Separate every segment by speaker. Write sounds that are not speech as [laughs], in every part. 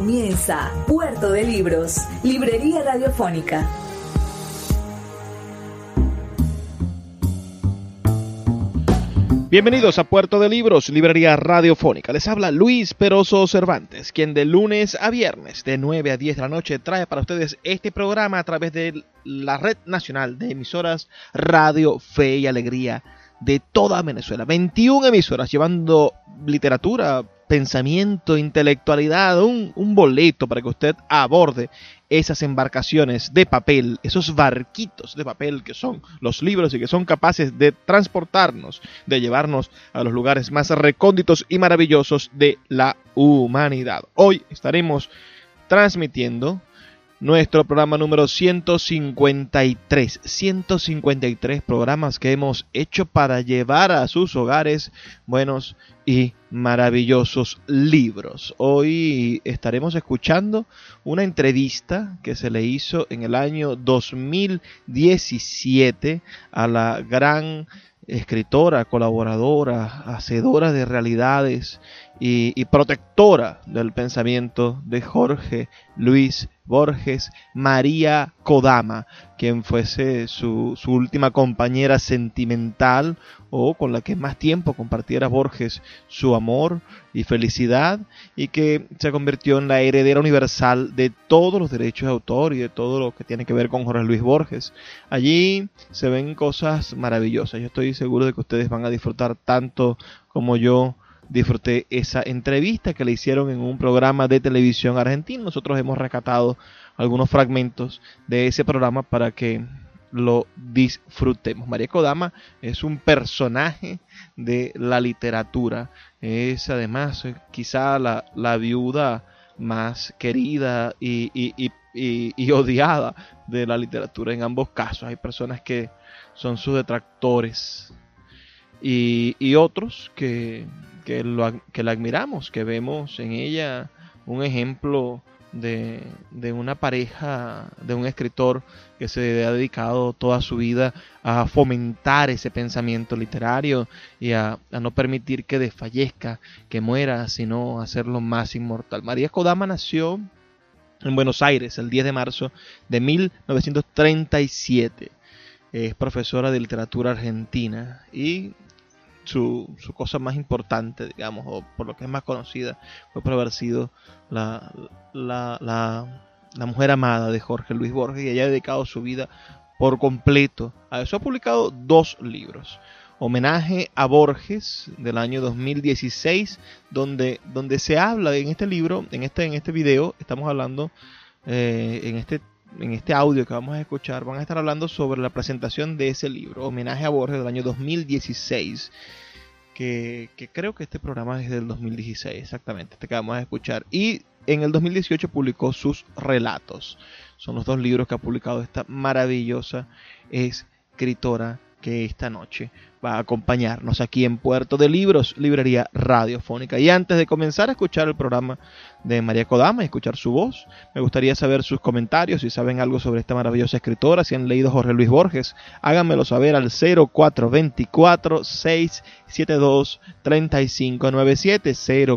Speaker 1: Comienza Puerto de Libros, Librería Radiofónica.
Speaker 2: Bienvenidos a Puerto de Libros, Librería Radiofónica. Les habla Luis Peroso Cervantes, quien de lunes a viernes, de 9 a 10 de la noche, trae para ustedes este programa a través de la Red Nacional de Emisoras Radio Fe y Alegría de toda Venezuela. 21 emisoras llevando literatura, pensamiento, intelectualidad, un, un, boleto para que usted aborde esas embarcaciones de papel, esos barquitos de papel que son los libros y que son capaces de transportarnos, de llevarnos a los lugares más recónditos y maravillosos de la humanidad. Hoy estaremos transmitiendo nuestro programa número 153. 153 programas que hemos hecho para llevar a sus hogares buenos y maravillosos libros. Hoy estaremos escuchando una entrevista que se le hizo en el año 2017 a la gran escritora, colaboradora, hacedora de realidades y, protectora del pensamiento de Jorge Luis Borges, María Kodama, quien fuese su, su, última compañera sentimental o con la que más tiempo compartiera Borges su amor y felicidad y que se convirtió en la heredera universal de todos los derechos de autor y de todo lo que tiene que ver con Jorge Luis Borges. Allí se ven cosas maravillosas. Yo estoy seguro de que ustedes van a disfrutar tanto como yo disfruté esa entrevista que le hicieron en un programa de televisión argentino. Nosotros hemos rescatado algunos fragmentos de ese programa para que lo disfrutemos. María Kodama es un personaje de la literatura. Es además quizá la, la viuda más querida y, y, y, y, odiada de la literatura en ambos casos. Hay personas que son sus detractores y, otros que, que, lo, que la admiramos, que vemos en ella un ejemplo de, de, una pareja, de un escritor que se ha dedicado toda su vida a fomentar ese pensamiento literario y a, a no permitir que desfallezca, que muera, sino hacerlo más inmortal. María Kodama nació en Buenos Aires el 10 de marzo de 1937. Es profesora de literatura argentina y su, su, cosa más importante, digamos, o por lo que es más conocida, fue por haber sido la, la, la, la mujer amada de Jorge Luis Borges y ella ha dedicado su vida por completo a eso. Ha publicado dos libros. Homenaje a Borges del año 2016, donde, donde se habla en este libro, en este, en este video, estamos hablando eh, en este en este audio que vamos a escuchar, van a estar hablando sobre la presentación de ese libro, Homenaje a Borges del año 2016. Que, que, creo que este programa es del 2016, exactamente, este que vamos a escuchar. Y en el 2018 publicó sus relatos. Son los dos libros que ha publicado esta maravillosa escritora que esta noche va a acompañarnos aquí en Puerto de Libros, Librería Radiofónica. Y antes de comenzar a escuchar el programa de María Kodama y escuchar su voz, me gustaría saber sus comentarios, si saben algo sobre esta maravillosa escritora, si han leído Jorge Luis Borges, háganmelo saber al 0424 672 3597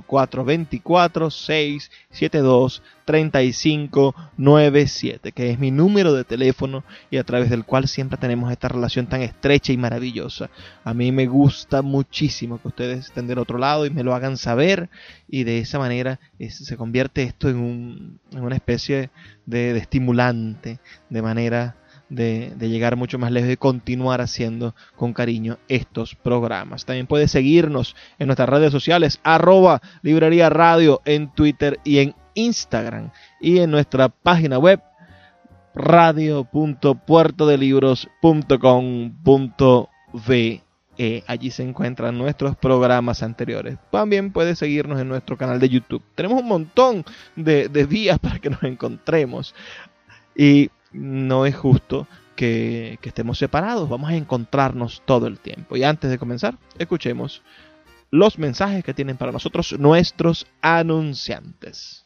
Speaker 2: 0424 672 3597, que es mi número de teléfono y a través del cual siempre tenemos esta relación tan estrecha y maravillosa. A mí me gusta muchísimo que ustedes estén del otro lado y me lo hagan saber. Y de esa manera se convierte esto en, un, en una especie de, estimulante, de manera de, llegar mucho más lejos y continuar haciendo con cariño estos programas. También puedes seguirnos en nuestras redes sociales, arroba librería radio en Twitter y en Instagram. Y en nuestra página web radio.puertodelibros.com.ve Allí se encuentran nuestros programas anteriores. También puedes seguirnos en nuestro canal de YouTube. Tenemos un montón de, de vías [laughs] para que nos encontremos. Y no es justo que, que, estemos separados. Vamos a encontrarnos todo el tiempo. Y antes de comenzar, escuchemos los mensajes que tienen para nosotros nuestros anunciantes.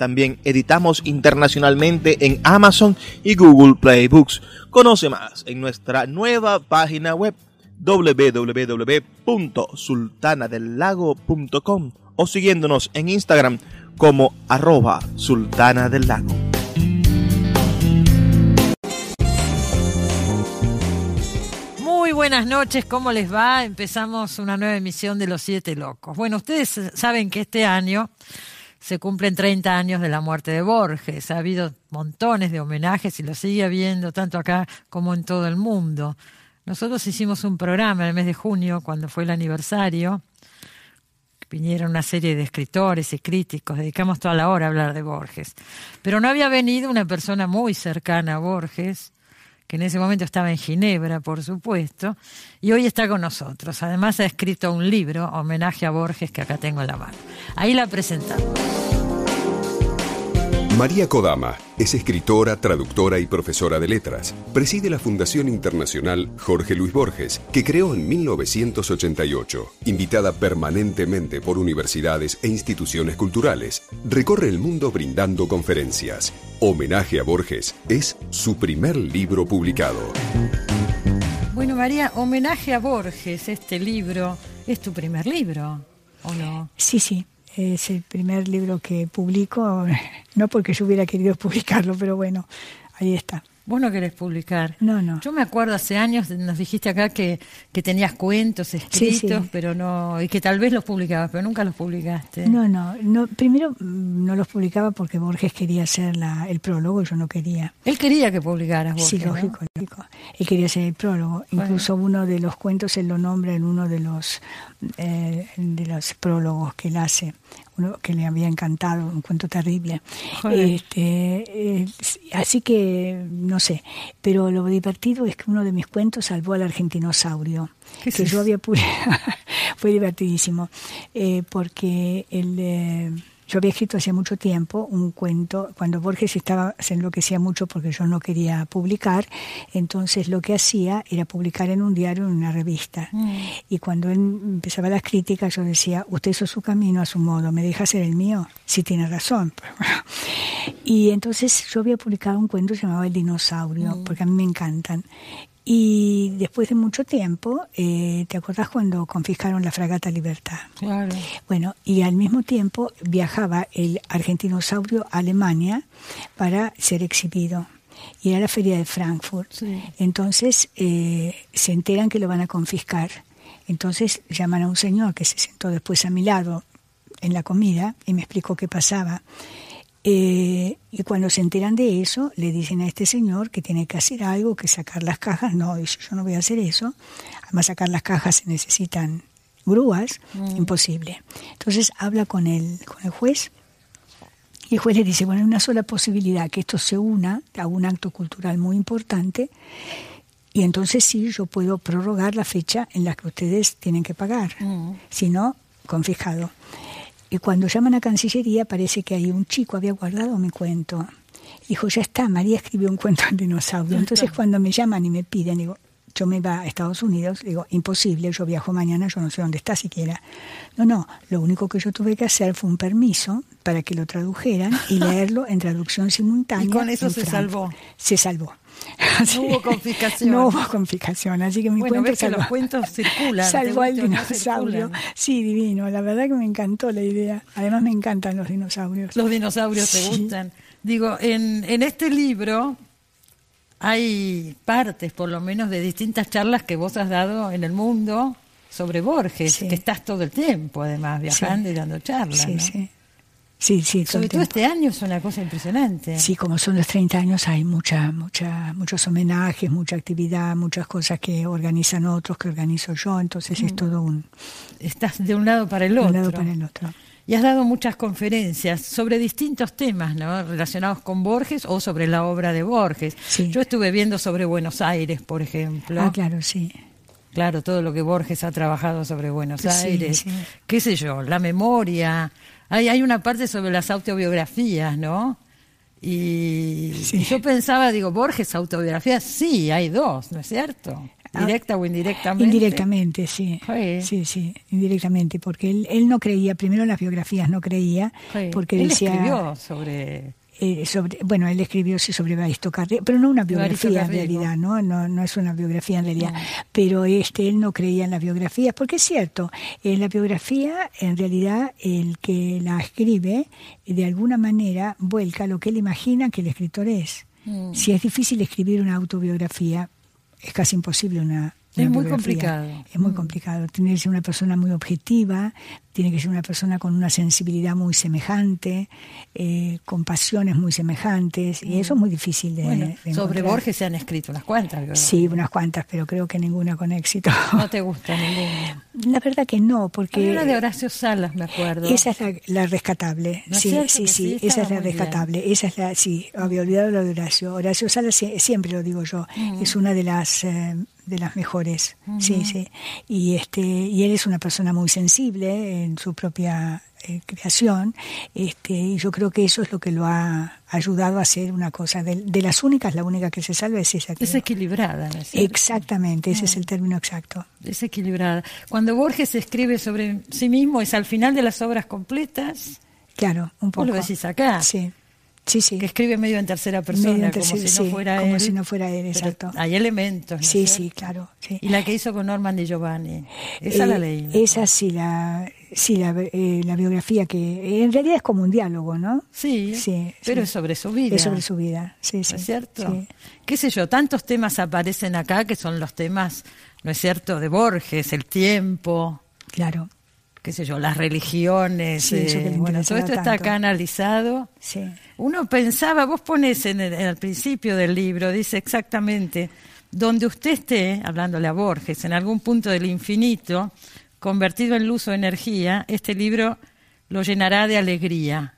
Speaker 3: también editamos internacionalmente en Amazon y Google Play Books. Conoce más en nuestra nueva página web www.sultanadelago.com o siguiéndonos en Instagram como arroba sultana del lago.
Speaker 4: Muy buenas noches, ¿cómo les va? Empezamos una nueva emisión de Los Siete Locos. Bueno, ustedes saben que este año se cumplen 30 años de la muerte de Borges. Ha habido montones de homenajes y lo sigue habiendo tanto acá como en todo el mundo. Nosotros hicimos un programa en el mes de junio, cuando fue el aniversario. Vinieron una serie de escritores y críticos, dedicamos toda la hora a hablar de Borges. Pero no había venido una persona muy cercana a Borges, que en ese momento estaba en Ginebra, por supuesto, y hoy está con nosotros. Además ha escrito un libro, homenaje a Borges, que acá tengo en la mano. Ahí la presentamos.
Speaker 5: María Kodama es escritora, traductora y profesora de letras. Preside la Fundación Internacional Jorge Luis Borges, que creó en 1988. Invitada permanentemente por universidades e instituciones culturales, recorre el mundo brindando conferencias. Homenaje a Borges es su primer libro publicado.
Speaker 4: Bueno, María, homenaje a Borges, este libro, ¿es tu primer libro o no?
Speaker 6: Sí, sí es el primer libro que publico, no porque yo hubiera querido [laughs] publicarlo, pero bueno, ahí está.
Speaker 4: Vos no querés publicar.
Speaker 6: No, no.
Speaker 4: Yo me acuerdo hace años, nos dijiste acá que, que tenías cuentos escritos, sí, sí. pero no, y que tal vez los publicabas, pero nunca los publicaste.
Speaker 6: No, no, no primero mm, no los publicaba porque Borges quería hacer la, el prólogo, yo no quería.
Speaker 4: Él quería que publicaras Borges.
Speaker 6: Sí, lógico, ¿no? lógico. Él quería hacer el prólogo. Bueno. Incluso uno de los cuentos él lo nombra en uno de los eh, de los prólogos que él hace uno que le había encantado, un cuento terrible. Este, eh, así que, no sé, pero lo divertido es que uno de mis cuentos salvó al argentinosaurio, que es yo había publicado. [laughs] Fue divertidísimo, eh, porque el... Eh, yo había escrito hace mucho tiempo un cuento, cuando Borges estaba, se enloquecía mucho porque yo no quería publicar, entonces lo que hacía era publicar en un diario, en una revista. Mm. Y cuando él empezaba las críticas, yo decía, usted hizo su camino a su modo, ¿me deja hacer el mío? Sí tiene razón. y entonces yo había publicado un cuento llamaba El dinosaurio, mm. porque a mí me encantan. Y después de mucho tiempo, eh, ¿te acordás cuando confiscaron la fragata Libertad?
Speaker 4: Claro.
Speaker 6: Bueno, y al mismo tiempo viajaba el argentinosaurio a Alemania para ser exhibido. Y era la feria de Frankfurt.
Speaker 4: Sí.
Speaker 6: Entonces eh, se enteran que lo van a confiscar. Entonces llaman a un señor que se sentó después a mi lado en la comida y me explicó qué pasaba. Eh, y cuando se enteran de eso, le dicen a este señor que tiene que hacer algo, que sacar las cajas. No, dice, yo no voy a hacer eso. Además, sacar las cajas se necesitan grúas, mm. imposible. Entonces habla con el, con el juez y el juez le dice, bueno, hay una sola posibilidad, que esto se una a un acto cultural muy importante y entonces sí, yo puedo prorrogar la fecha en la que ustedes tienen que pagar.
Speaker 4: Mm.
Speaker 6: Si no, confiscado. Y cuando llaman a Cancillería parece que hay un chico había guardado mi cuento. Dijo, ya está, María escribió un cuento al dinosaurio. Entonces cuando me llaman y me piden, digo, yo me iba a Estados Unidos, digo, imposible, yo viajo mañana, yo no sé dónde está siquiera. No, no, lo único que yo tuve que hacer fue un permiso para que lo tradujeran y [laughs] leerlo en traducción simultánea.
Speaker 4: Y con eso se salvó.
Speaker 6: Se salvó. [laughs]
Speaker 4: No hubo confiscación.
Speaker 6: No hubo confiscación, así que mi
Speaker 4: bueno,
Speaker 6: cuento
Speaker 4: que los cuentos circulan. [laughs]
Speaker 6: Salvó al
Speaker 4: te no
Speaker 6: dinosaurio. Sí, divino. La verdad que me encantó la idea. Además me encantan los dinosaurios.
Speaker 4: Los dinosaurios te
Speaker 6: Sí.
Speaker 4: gustan. Digo, en, en este libro hay partes, por lo menos, de distintas charlas que vos has dado en el mundo sobre Borges, que estás todo el tiempo, además, viajando y dando charlas.
Speaker 6: Sí,
Speaker 4: ¿no?
Speaker 6: sí. Sí, sí,
Speaker 4: Sobre todo este año es una cosa impresionante.
Speaker 6: Sí, como son los 30 años hay mucha, mucha, muchos homenajes, mucha actividad, muchas cosas que organizan otros, que organizo yo, entonces es todo un...
Speaker 4: Estás de un lado para el
Speaker 6: de
Speaker 4: otro.
Speaker 6: un lado para el otro.
Speaker 4: Y has dado muchas conferencias sobre distintos temas, ¿no? Relacionados con Borges o sobre la obra de Borges.
Speaker 6: Sí.
Speaker 4: Yo estuve viendo sobre Buenos Aires, por ejemplo.
Speaker 6: Ah, claro, sí.
Speaker 4: Claro, todo lo que Borges ha trabajado sobre Buenos
Speaker 6: Sí,
Speaker 4: Aires,
Speaker 6: sí.
Speaker 4: qué sé yo, la memoria. Hay, hay una parte sobre las autobiografías, ¿no? Y,
Speaker 6: Sí.
Speaker 4: y yo pensaba, digo, Borges, autobiografías, sí, hay dos, ¿no es cierto?
Speaker 6: Ah,
Speaker 4: Directa o indirectamente.
Speaker 6: Indirectamente, sí.
Speaker 4: Sí.
Speaker 6: Sí, sí, indirectamente, porque él, él no creía, primero en las biografías no creía,
Speaker 4: Sí.
Speaker 6: porque
Speaker 4: Él
Speaker 6: decía...
Speaker 4: escribió sobre...
Speaker 6: eh, sobre, bueno, él escribió sí, sobre Carriego, pero no una biografía en realidad, ¿no? ¿no? No es una biografía en realidad, pero este él no creía en las biografías, porque es cierto, en la biografía en realidad el que la escribe de alguna manera vuelca lo que él imagina que el escritor es.
Speaker 4: Mm.
Speaker 6: Si es difícil escribir una autobiografía, es casi imposible una
Speaker 4: Es muy complicado.
Speaker 6: Es muy
Speaker 4: Mm.
Speaker 6: complicado. Tiene que ser una persona muy objetiva, tiene que ser una persona con una sensibilidad muy semejante, eh, con pasiones muy semejantes, y eso es muy difícil de.
Speaker 4: Bueno,
Speaker 6: de
Speaker 4: sobre. Borges se han escrito unas cuantas.
Speaker 6: Sí, unas cuantas, pero creo que ninguna con éxito.
Speaker 4: No te gusta ninguna.
Speaker 6: La verdad que no, porque
Speaker 4: una de Horacio Salas, me acuerdo.
Speaker 6: esa es la, la rescatable.
Speaker 4: ¿No es
Speaker 6: sí, sí, sí,
Speaker 4: sí?
Speaker 6: esa es la
Speaker 4: bien.
Speaker 6: rescatable. Esa es la, sí, había olvidado lo de Horacio. Horacio Salas sie- siempre lo digo yo,
Speaker 4: Mm.
Speaker 6: es una de las eh, de las mejores. Sí, sí. Y este y él es una persona muy sensible en su propia eh, creación, este, y yo creo que eso es lo que lo ha ayudado a hacer una cosa. De, de las únicas, la única que se salva es esa.
Speaker 4: Es equilibrada, ¿no es cierto?
Speaker 6: Exactamente, ese es el término exacto.
Speaker 4: Es equilibrada. Cuando Borges escribe sobre sí mismo, es al final de las obras completas,
Speaker 6: Claro, un poco.
Speaker 4: vos lo decís acá,
Speaker 6: Sí, sí, sí.
Speaker 4: que escribe medio en tercera persona, como si no fuera
Speaker 6: como
Speaker 4: él.
Speaker 6: si no fuera él, exacto.
Speaker 4: Hay elementos, ¿no
Speaker 6: Sí,
Speaker 4: cierto?
Speaker 6: sí, claro.
Speaker 4: Y la que hizo con Norman Di Giovanni, esa la
Speaker 6: Eh,
Speaker 4: leí.
Speaker 6: Esa sí, la, sí la, eh, la biografía que en realidad es como un diálogo, ¿no?
Speaker 4: Sí,
Speaker 6: Sí,
Speaker 4: pero
Speaker 6: sí.
Speaker 4: es sobre su vida.
Speaker 6: Es sobre su vida, sí, sí.
Speaker 4: ¿No es cierto?
Speaker 6: Sí.
Speaker 4: ¿Qué sé yo? Tantos temas aparecen acá que son los temas, ¿no es cierto?, de Borges, el tiempo,
Speaker 6: Claro,
Speaker 4: qué sé yo, las religiones.
Speaker 6: Sí,
Speaker 4: eh, bueno, todo esto está
Speaker 6: tanto.
Speaker 4: acá analizado.
Speaker 6: sí.
Speaker 4: Uno pensaba, vos pones en el, en el principio del libro, dice exactamente, donde usted esté, hablándole a Borges, en algún punto del infinito, convertido en luz o energía, este libro lo llenará de alegría.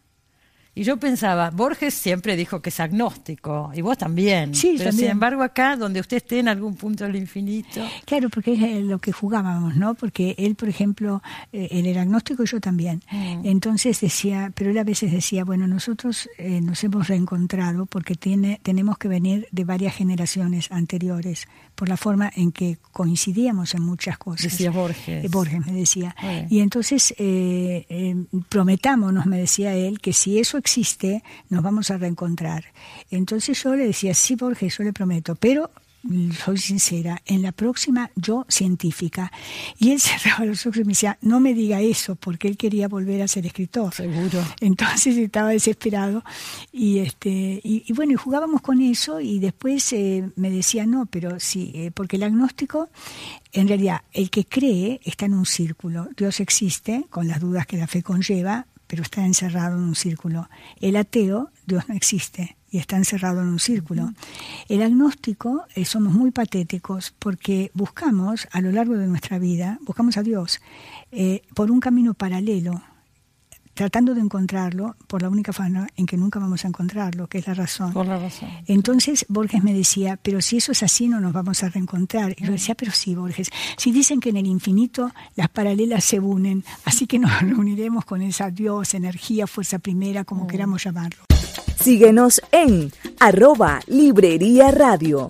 Speaker 4: Y yo pensaba, Borges siempre dijo que es agnóstico, y vos también.
Speaker 6: Sí,
Speaker 4: pero sin
Speaker 6: también.
Speaker 4: embargo acá, donde usted esté en algún punto del infinito,
Speaker 6: Claro, porque es eh, lo que jugábamos, ¿no? Porque él, por ejemplo, eh, él era agnóstico y yo también.
Speaker 4: Mm.
Speaker 6: Entonces decía, pero él a veces decía, bueno, nosotros eh, nos hemos reencontrado porque tiene, tenemos que venir de varias generaciones anteriores, por la forma en que coincidíamos en muchas cosas.
Speaker 4: decía Borges.
Speaker 6: Eh, Borges me decía. Y entonces eh, eh, prometámonos, me decía él, que si eso existe, nos vamos a reencontrar. Entonces yo le decía, sí, Borges, yo le prometo, pero soy sincera, en la próxima yo científica. Y él [laughs] cerraba los ojos y me decía, no me diga eso, porque él quería volver a ser escritor.
Speaker 4: seguro.
Speaker 6: Entonces [laughs] estaba desesperado y este y, y bueno y jugábamos con eso y después eh, me decía no pero sí eh, porque el agnóstico en realidad el que cree está en un círculo Dios existe con las dudas que la fe conlleva pero está encerrado en un círculo el ateo Dios no existe y está encerrado en un círculo. El agnóstico eh, somos muy patéticos porque buscamos a lo largo de nuestra vida, buscamos a Dios eh, por un camino paralelo tratando de encontrarlo por la única forma en que nunca vamos a encontrarlo, que es la razón.
Speaker 4: Por la razón.
Speaker 6: Entonces Borges me decía, pero si eso es así no nos vamos a reencontrar. Y yo decía, pero sí, Borges, si dicen que en el infinito las paralelas se unen, así que nos [laughs] reuniremos con esa Dios, energía, fuerza primera, como queramos llamarlo.
Speaker 1: Síguenos en arroba Librería Radio.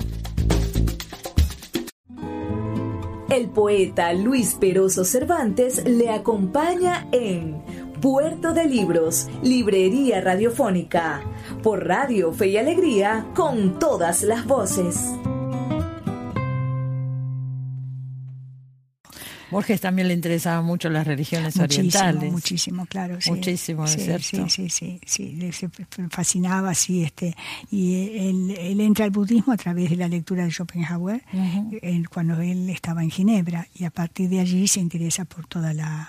Speaker 1: El poeta Luis Peroso Cervantes le acompaña en Puerto de Libros, Librería Radiofónica, por Radio Fe y Alegría, con todas las voces.
Speaker 4: Borges también le interesaban mucho las religiones
Speaker 6: muchísimo,
Speaker 4: orientales.
Speaker 6: Muchísimo, claro. Sí.
Speaker 4: Muchísimo,
Speaker 6: sí,
Speaker 4: cierto?
Speaker 6: Sí, sí, sí, sí, le fascinaba así. Este, y él, él, entra al budismo a través de la lectura de Schopenhauer uh -huh. él, cuando él estaba en Ginebra y a partir de allí se interesa por toda la,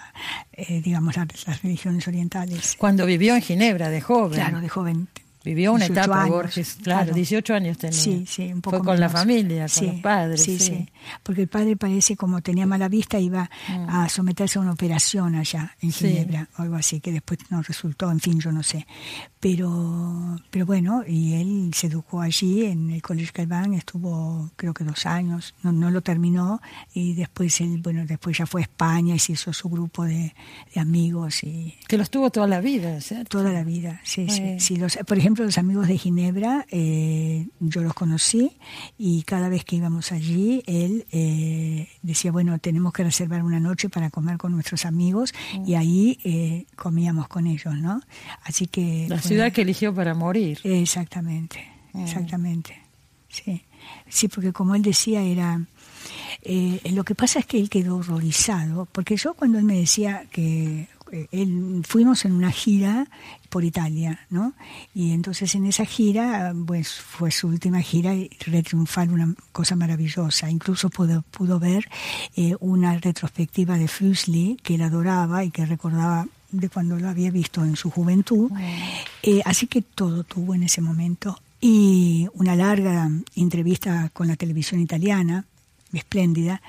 Speaker 6: eh, digamos, la, las religiones orientales.
Speaker 4: Cuando vivió en Ginebra de joven.
Speaker 6: Claro, de joven.
Speaker 4: Vivió una etapa,
Speaker 6: años,
Speaker 4: Borges, claro, claro, 18 años tenía.
Speaker 6: Sí, sí, un poco
Speaker 4: Fue con
Speaker 6: menos.
Speaker 4: la familia, con
Speaker 6: sí,
Speaker 4: los padres.
Speaker 6: Sí,
Speaker 4: sí,
Speaker 6: sí, porque el padre parece como tenía mala vista, iba mm. a someterse a una operación allá en Ginebra, sí. o algo así, que después no resultó, en fin, yo no sé. Pero, pero bueno, y él se educó allí en el Colegio Calván, estuvo creo que dos años, no, no lo terminó, y después él, bueno, después ya fue a España y se hizo su grupo de, de amigos. y
Speaker 4: Que los tuvo toda la vida, ¿cierto?
Speaker 6: Toda la vida, sí, sí. sí los, por ejemplo, los amigos de Ginebra, eh, yo los conocí y cada vez que íbamos allí, él eh, decía, bueno, tenemos que reservar una noche para comer con nuestros amigos mm. y ahí eh, comíamos con ellos, ¿no? Así que...
Speaker 4: La ciudad que eligió para morir.
Speaker 6: Exactamente, mm. exactamente, sí. Sí, porque como él decía, era... Eh, lo que pasa es que él quedó horrorizado, porque yo cuando él me decía que él, fuimos en una gira por Italia, ¿no? Y entonces en esa gira, pues fue su última gira y retriunfar una cosa maravillosa. Incluso pudo, pudo ver eh, una retrospectiva de Fuseli que él adoraba y que recordaba de cuando lo había visto en su juventud. Eh, así que todo tuvo en ese momento. Y una larga entrevista con la televisión italiana, espléndida.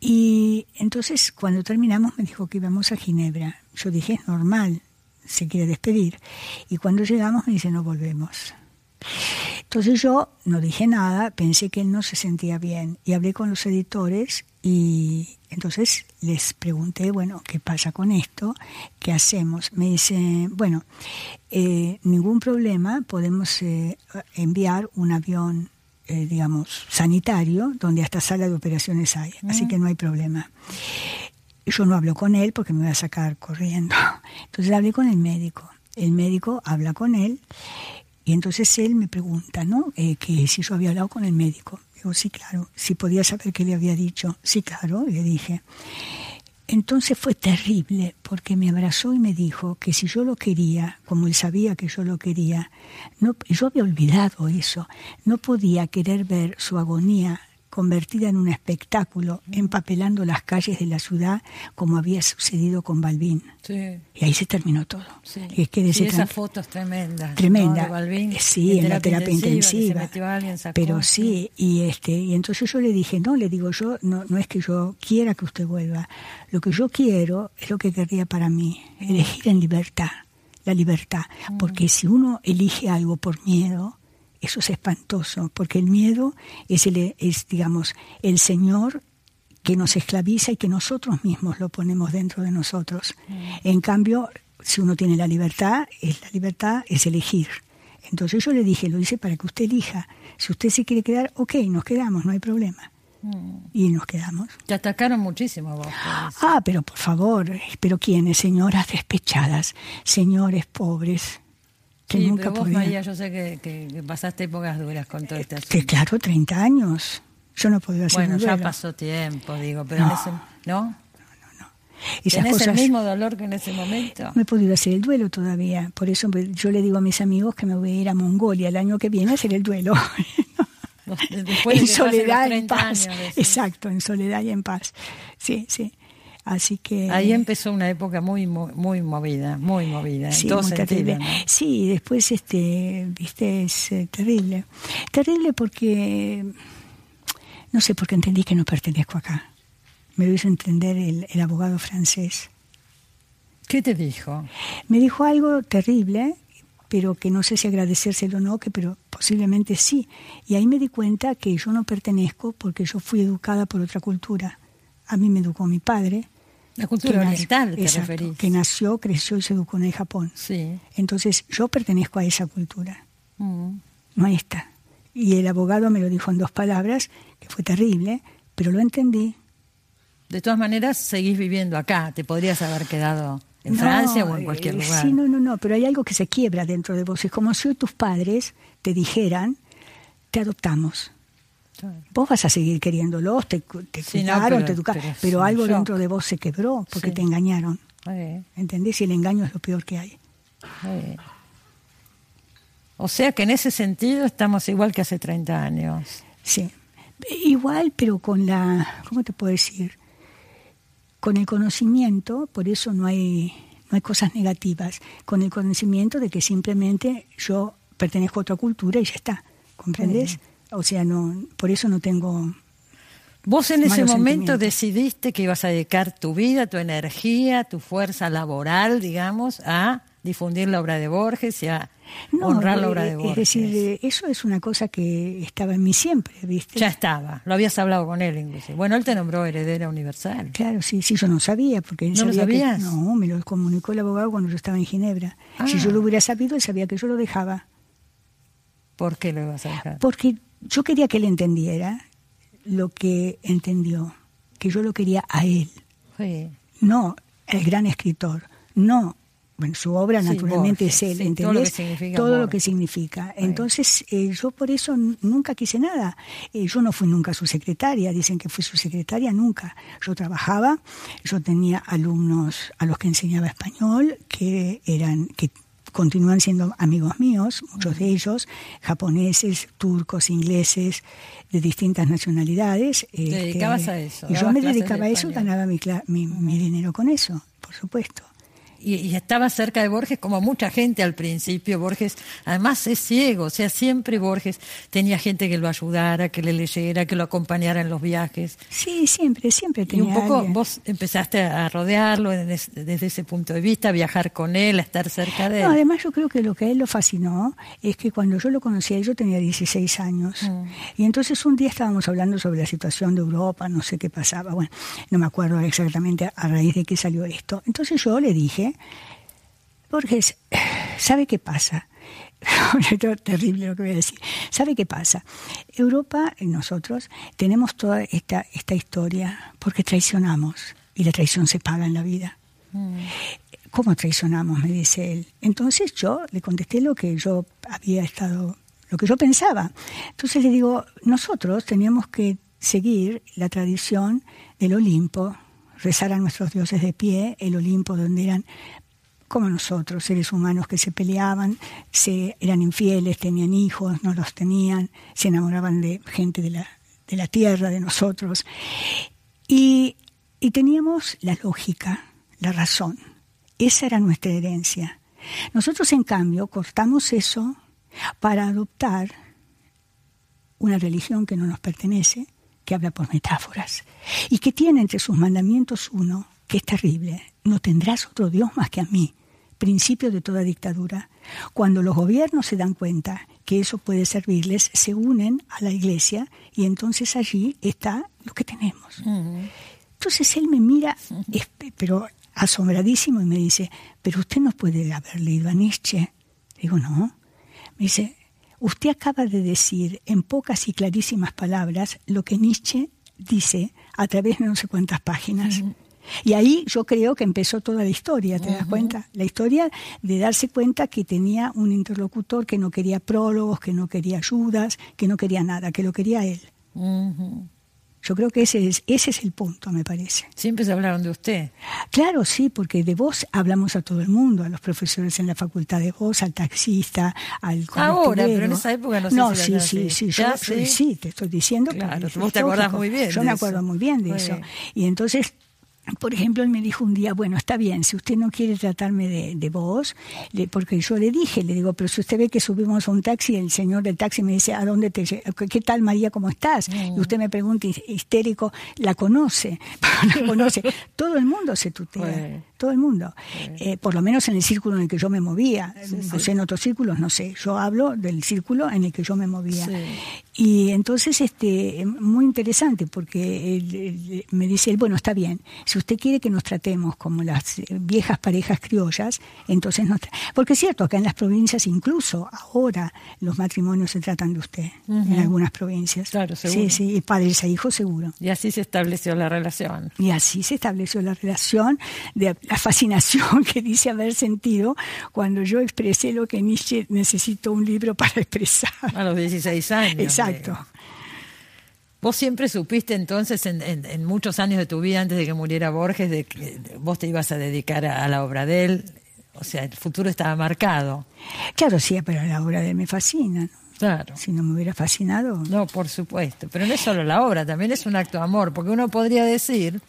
Speaker 6: Y entonces cuando terminamos me dijo que íbamos a Ginebra. Yo dije, es normal, se quiere despedir. Y cuando llegamos me dice, no volvemos. Entonces yo no dije nada, pensé que él no se sentía bien y hablé con los editores y entonces les pregunté, bueno, ¿qué pasa con esto? ¿Qué hacemos? Me dice, bueno, eh, ningún problema, podemos eh, enviar un avión eh, digamos, sanitario, donde hasta sala de operaciones hay, mm. así que no hay problema. Yo no hablo con él porque me voy a sacar corriendo. Entonces hablé con el médico. El médico habla con él y entonces él me pregunta, ¿no? Eh, que si yo había hablado con el médico. Digo, sí, claro. Si podía saber qué le había dicho. Sí, claro, le dije. Entonces fue terrible porque me abrazó y me dijo que si yo lo quería, como él sabía que yo lo quería, no, yo había olvidado eso, no podía querer ver su agonía convertida en un espectáculo, empapelando las calles de la ciudad como había sucedido con Balbín.
Speaker 4: Sí.
Speaker 6: Y ahí se terminó todo.
Speaker 4: Sí.
Speaker 6: Y es que
Speaker 4: y esas fotos tremendas.
Speaker 6: Tremenda.
Speaker 4: ¿no? De Balbín,
Speaker 6: sí, en, la terapia intensiva.
Speaker 4: Alguien,
Speaker 6: pero sí, y este, y entonces yo le dije, no, le digo yo, no, no es que yo quiera que usted vuelva. Lo que yo quiero es lo que querría para mí,
Speaker 4: Mm.
Speaker 6: elegir en libertad, la libertad. Porque si uno elige algo por miedo, eso es espantoso, porque el miedo es, el, es, digamos, el Señor que nos esclaviza y que nosotros mismos lo ponemos dentro de nosotros. En cambio, si uno tiene la libertad, es la libertad es elegir. Entonces yo le dije, lo hice para que usted elija. Si usted se quiere quedar, ok, nos quedamos, no hay problema. Y nos quedamos.
Speaker 4: Te atacaron muchísimo vos.
Speaker 6: Ah, pero por favor, pero ¿quiénes? Señoras despechadas, señores pobres,
Speaker 4: que sí, nunca pero vos, podía... María, yo sé que, pasaste épocas duras con todo este asunto.
Speaker 6: Que claro, 30 años. Yo no podía hacer
Speaker 4: Bueno, ya
Speaker 6: duelo.
Speaker 4: pasó tiempo, digo, pero
Speaker 6: no.
Speaker 4: en ese... ¿No?
Speaker 6: Esas
Speaker 4: ¿Tenés
Speaker 6: cosas,
Speaker 4: el mismo dolor que en ese momento?
Speaker 6: No he podido hacer el duelo todavía. Por eso pues, yo le digo a mis amigos que me voy a ir a Mongolia el año que viene a hacer el duelo. [laughs]
Speaker 4: Después
Speaker 6: en soledad, en paz.
Speaker 4: Años,
Speaker 6: Exacto, en soledad y en paz. Sí, sí. Así que
Speaker 4: ahí empezó una época muy muy, muy movida, muy movida,
Speaker 6: sí,
Speaker 4: en todo
Speaker 6: muy
Speaker 4: sentido,
Speaker 6: terrible.
Speaker 4: ¿no?
Speaker 6: Sí, después este, viste, es eh, terrible, terrible porque no sé, porque entendí que no pertenezco acá. Me lo hizo entender el, el abogado francés.
Speaker 4: ¿Qué te dijo?
Speaker 6: Me dijo algo terrible, pero que no sé si agradecérselo o no, que pero posiblemente sí. Y ahí me di cuenta que yo no pertenezco porque yo fui educada por otra cultura. A mí me educó mi padre.
Speaker 4: La cultura oriental, te
Speaker 6: exacto,
Speaker 4: referís.
Speaker 6: Que nació, creció y se educó en el Japón.
Speaker 4: Sí.
Speaker 6: Entonces yo pertenezco a esa cultura,
Speaker 4: Mm.
Speaker 6: no a esta. Y el abogado me lo dijo en dos palabras, que fue terrible, pero lo entendí.
Speaker 4: De todas maneras, seguís viviendo acá. Te podrías haber quedado en
Speaker 6: No,
Speaker 4: Francia o en cualquier
Speaker 6: eh,
Speaker 4: lugar.
Speaker 6: Sí, no, no, no, pero hay algo que se quiebra dentro de vos. Es como si tus padres te dijeran, te adoptamos. Vos vas a seguir queriéndolos, te, te
Speaker 4: Sí, no,
Speaker 6: cuidaron,
Speaker 4: pero-
Speaker 6: te educaron,
Speaker 4: pero
Speaker 6: algo
Speaker 4: shock.
Speaker 6: dentro de vos se quebró porque
Speaker 4: Sí.
Speaker 6: te engañaron.
Speaker 4: Eh,
Speaker 6: ¿Entendés? Y el engaño es lo peor que hay.
Speaker 4: eh. O sea que en ese sentido estamos igual que hace 30 años.
Speaker 6: Sí. Igual, pero con la, ¿cómo te puedo decir? Con el conocimiento, por eso no hay, no hay cosas negativas, con el conocimiento de que simplemente yo pertenezco a otra cultura y ya está, ¿comprendes? O sea, no, por eso no tengo...
Speaker 4: Vos en ese momento decidiste que ibas a dedicar tu vida, tu energía, tu fuerza laboral, digamos, a difundir la obra de Borges y a
Speaker 6: No,
Speaker 4: honrar la
Speaker 6: eh,
Speaker 4: obra de Borges.
Speaker 6: Es decir, eso es una cosa que estaba en mí siempre, ¿viste?
Speaker 4: ya estaba, lo habías hablado con él inclusive. Bueno, él te nombró heredera universal.
Speaker 6: Claro, sí, sí, yo no sabía, porque él
Speaker 4: ¿No lo
Speaker 6: que-
Speaker 4: sabías?
Speaker 6: no, me lo comunicó el abogado cuando yo estaba en Ginebra. Si
Speaker 4: Ah.
Speaker 6: yo lo hubiera sabido, él sabía que yo lo dejaba.
Speaker 4: ¿Por qué lo ibas a dejar?
Speaker 6: Porque yo quería que él entendiera lo que entendió, que yo lo quería a él,
Speaker 4: Sí.
Speaker 6: no el gran escritor, no. Bueno, su obra
Speaker 4: Sí,
Speaker 6: naturalmente
Speaker 4: Borges,
Speaker 6: es él,
Speaker 4: sí,
Speaker 6: ¿entendés?
Speaker 4: todo lo que significa
Speaker 6: Todo lo
Speaker 4: Borges.
Speaker 6: que significa. Entonces, eh, yo por eso nunca quise nada. Eh, yo no fui nunca su secretaria, dicen que fui su secretaria, nunca. Yo trabajaba, yo tenía alumnos a los que enseñaba español, que eran, que continúan siendo amigos míos, muchos de ellos, japoneses, turcos, ingleses, de distintas nacionalidades. este,
Speaker 4: dedicabas a eso,
Speaker 6: Y yo me dedicaba a eso ganaba mi, mi, mi dinero con eso, por supuesto.
Speaker 4: Y, y estaba cerca de Borges como mucha gente al principio. Borges, además es ciego, o sea, siempre Borges tenía gente que lo ayudara, que le leyera, que lo acompañara en los viajes.
Speaker 6: Sí, siempre, siempre
Speaker 4: Y
Speaker 6: tenía
Speaker 4: un poco
Speaker 6: alguien.
Speaker 4: vos empezaste a rodearlo en es- desde ese punto de vista, a viajar con él, a estar cerca de él.
Speaker 6: No, además yo creo que lo que a él lo fascinó es que cuando yo lo conocí a él yo tenía 16 años
Speaker 4: Mm.
Speaker 6: y entonces un día estábamos hablando sobre la situación de Europa, no sé qué pasaba, bueno, no me acuerdo exactamente a raíz de qué salió esto. Entonces yo le dije, Borges, ¿sabe qué pasa? [laughs] Esto es terrible lo que voy a decir. ¿Sabe qué pasa? Europa y nosotros tenemos toda esta, esta historia porque traicionamos y la traición se paga en la vida. ¿Cómo traicionamos? Me dice él. Entonces yo le contesté lo que yo había estado, lo que yo pensaba. Entonces le digo, nosotros teníamos que seguir la tradición del Olimpo, rezar a nuestros dioses de pie, el Olimpo donde eran como nosotros, seres humanos que se peleaban, se, eran infieles, tenían hijos, no los tenían, se enamoraban de gente de la, de la tierra, de nosotros. Y, y teníamos la lógica, la razón. Esa era nuestra herencia. Nosotros, en cambio, cortamos eso para adoptar una religión que no nos pertenece, que habla por metáforas, y que tiene entre sus mandamientos uno que es terrible. No tendrás otro Dios más que a mí, principio de toda dictadura. Cuando los gobiernos se dan cuenta que eso puede servirles, se unen a la iglesia y entonces allí está lo que tenemos. Entonces él me mira, pero asombradísimo, y me dice, pero usted no puede haber leído a Nietzsche. Digo, no. Me dice, usted acaba de decir en pocas y clarísimas palabras lo que Nietzsche dice a través de no sé cuántas páginas. Y ahí yo creo que empezó toda la historia, ¿te das cuenta? La historia de darse cuenta que tenía un interlocutor que no quería prólogos, que no quería ayudas, que no quería nada, que lo quería él. Yo creo que ese es, ese es el punto, me parece.
Speaker 4: Siempre se hablaron de usted.
Speaker 6: Claro, sí, porque de vos hablamos a todo el mundo, a los profesores en la facultad de voz, al taxista, al
Speaker 4: Ahora, pero en esa época no sé
Speaker 6: No,
Speaker 4: si
Speaker 6: sí, sí, sí, yo,
Speaker 4: sí.
Speaker 6: sí, te estoy diciendo.
Speaker 4: Claro, vos te acordás muy bien
Speaker 6: Yo me acuerdo muy bien de eso. Y entonces... Por ejemplo, él me dijo un día, bueno, está bien, si usted no quiere tratarme de, de vos, le- porque yo le dije, le digo, pero si usted ve que subimos a un taxi, el señor del taxi me dice, ¿a dónde te ¿Qué, tal María, cómo estás?
Speaker 4: Mm.
Speaker 6: Y usted me pregunta his- histérico, ¿la conoce? [laughs] la conoce. [laughs] Todo el mundo se tutea. Todo el mundo. Eh, por lo menos en el círculo en el que yo me movía. no
Speaker 4: sí.
Speaker 6: sé, en otros círculos, no sé. Yo hablo del círculo en el que yo me movía.
Speaker 4: Sí.
Speaker 6: Y entonces, este, muy interesante, porque él- él- me dice él, bueno, está bien, si usted quiere que nos tratemos como las eh, viejas parejas criollas, entonces nos... Porque es cierto, acá en las provincias, incluso ahora, los matrimonios se tratan de usted, en algunas provincias.
Speaker 4: Claro, seguro.
Speaker 6: Sí, sí, y padres a hijos seguro.
Speaker 4: Y así se estableció la relación.
Speaker 6: Y así se estableció la relación de la fascinación [laughs] que dice haber sentido cuando yo expresé lo que Nietzsche necesitó un libro para expresar.
Speaker 4: A los 16 años.
Speaker 6: Exacto.
Speaker 4: Vos siempre supiste entonces, en, muchos años de tu vida antes de que muriera Borges, de que vos te ibas a dedicar a, la obra de él. O sea, el futuro estaba marcado.
Speaker 6: Claro, sí, pero la obra de él me fascina. Claro. Si no me hubiera fascinado.
Speaker 4: No, por supuesto. Pero no es solo la obra, también es un acto de amor. Porque uno podría decir,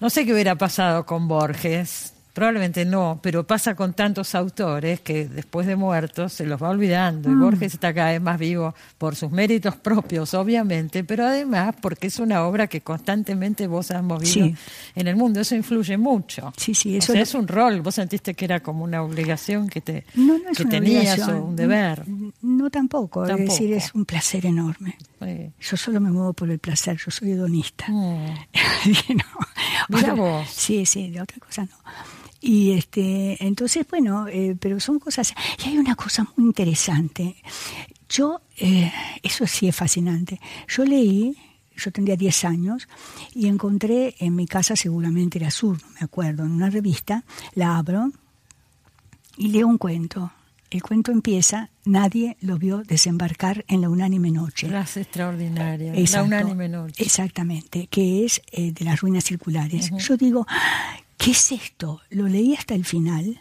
Speaker 4: no sé qué hubiera pasado con Borges Probablemente no, pero pasa con tantos autores que después de muertos se los va olvidando. Y mm. Borges está cada vez más vivo por sus méritos propios, obviamente, pero además porque es una obra que constantemente vos has movido en el mundo. Eso influye mucho.
Speaker 6: Sí, sí, eso
Speaker 4: es un rol. Vos sentiste que era como una obligación que te que tenías o un deber.
Speaker 6: No, tampoco. Es decir, es un placer enorme. Yo solo me muevo por el placer. Yo soy hedonista. Mm. [laughs]
Speaker 4: Mira vos.
Speaker 6: Sí, sí, de otra cosa no. Y este, entonces, bueno, eh, pero son cosas. Y hay una cosa muy interesante. Yo, eh, eso sí es fascinante. Yo leí, yo tendría 10 años, y encontré en mi casa, seguramente era sur, no me acuerdo, en una revista, la abro y leo un cuento. El cuento empieza, nadie lo vio desembarcar en la unánime noche.
Speaker 4: Frase extraordinaria, la unánime noche.
Speaker 6: Exactamente, que es eh, de las ruinas circulares. Yo digo, ¿qué es esto? Lo leí hasta el final,